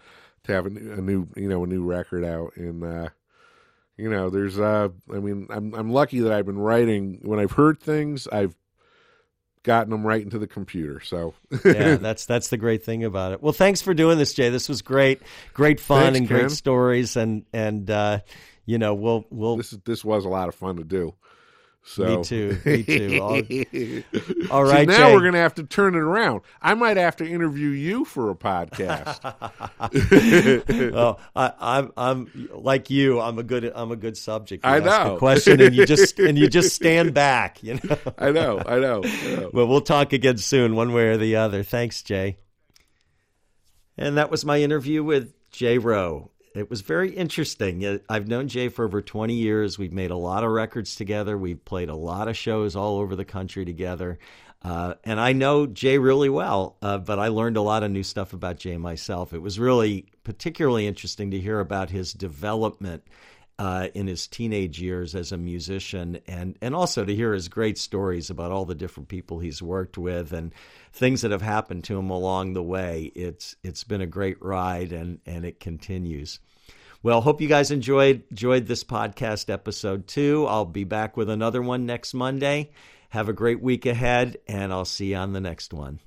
to have a new, a new you know a new record out, and uh, you know, there's uh, I mean, I'm I'm lucky that I've been writing when I've heard things, I've gotten them right into the computer. So yeah, that's that's the great thing about it. Well, thanks for doing this, Jay. This was great, great fun Thanks, and great stories, and and uh, you know we'll we'll this is this was a lot of fun to do. So Me too, me too. All- all right, now Jay. we're gonna have to turn it around. I might have to interview you for a podcast. oh, I, I'm I'm like you. I'm a good I'm a good subject. You I ask know. a question and you just and you just stand back. You know. I know, I know. I know. Well, we'll talk again soon, one way or the other. Thanks, Jay. And that was my interview with Jay Rowe. It was very interesting. I've known Jay for over 20 years. We've made a lot of records together. We've played a lot of shows all over the country together. Uh, and I know Jay really well, uh, but I learned a lot of new stuff about Jay myself. It was really particularly interesting to hear about his development uh, in his teenage years as a musician, and and also to hear his great stories about all the different people he's worked with and things that have happened to him along the way. It's it's been a great ride, and and it continues. Well, hope you guys enjoyed enjoyed this podcast episode too. I'll be back with another one next Monday. Have a great week ahead, and I'll see you on the next one.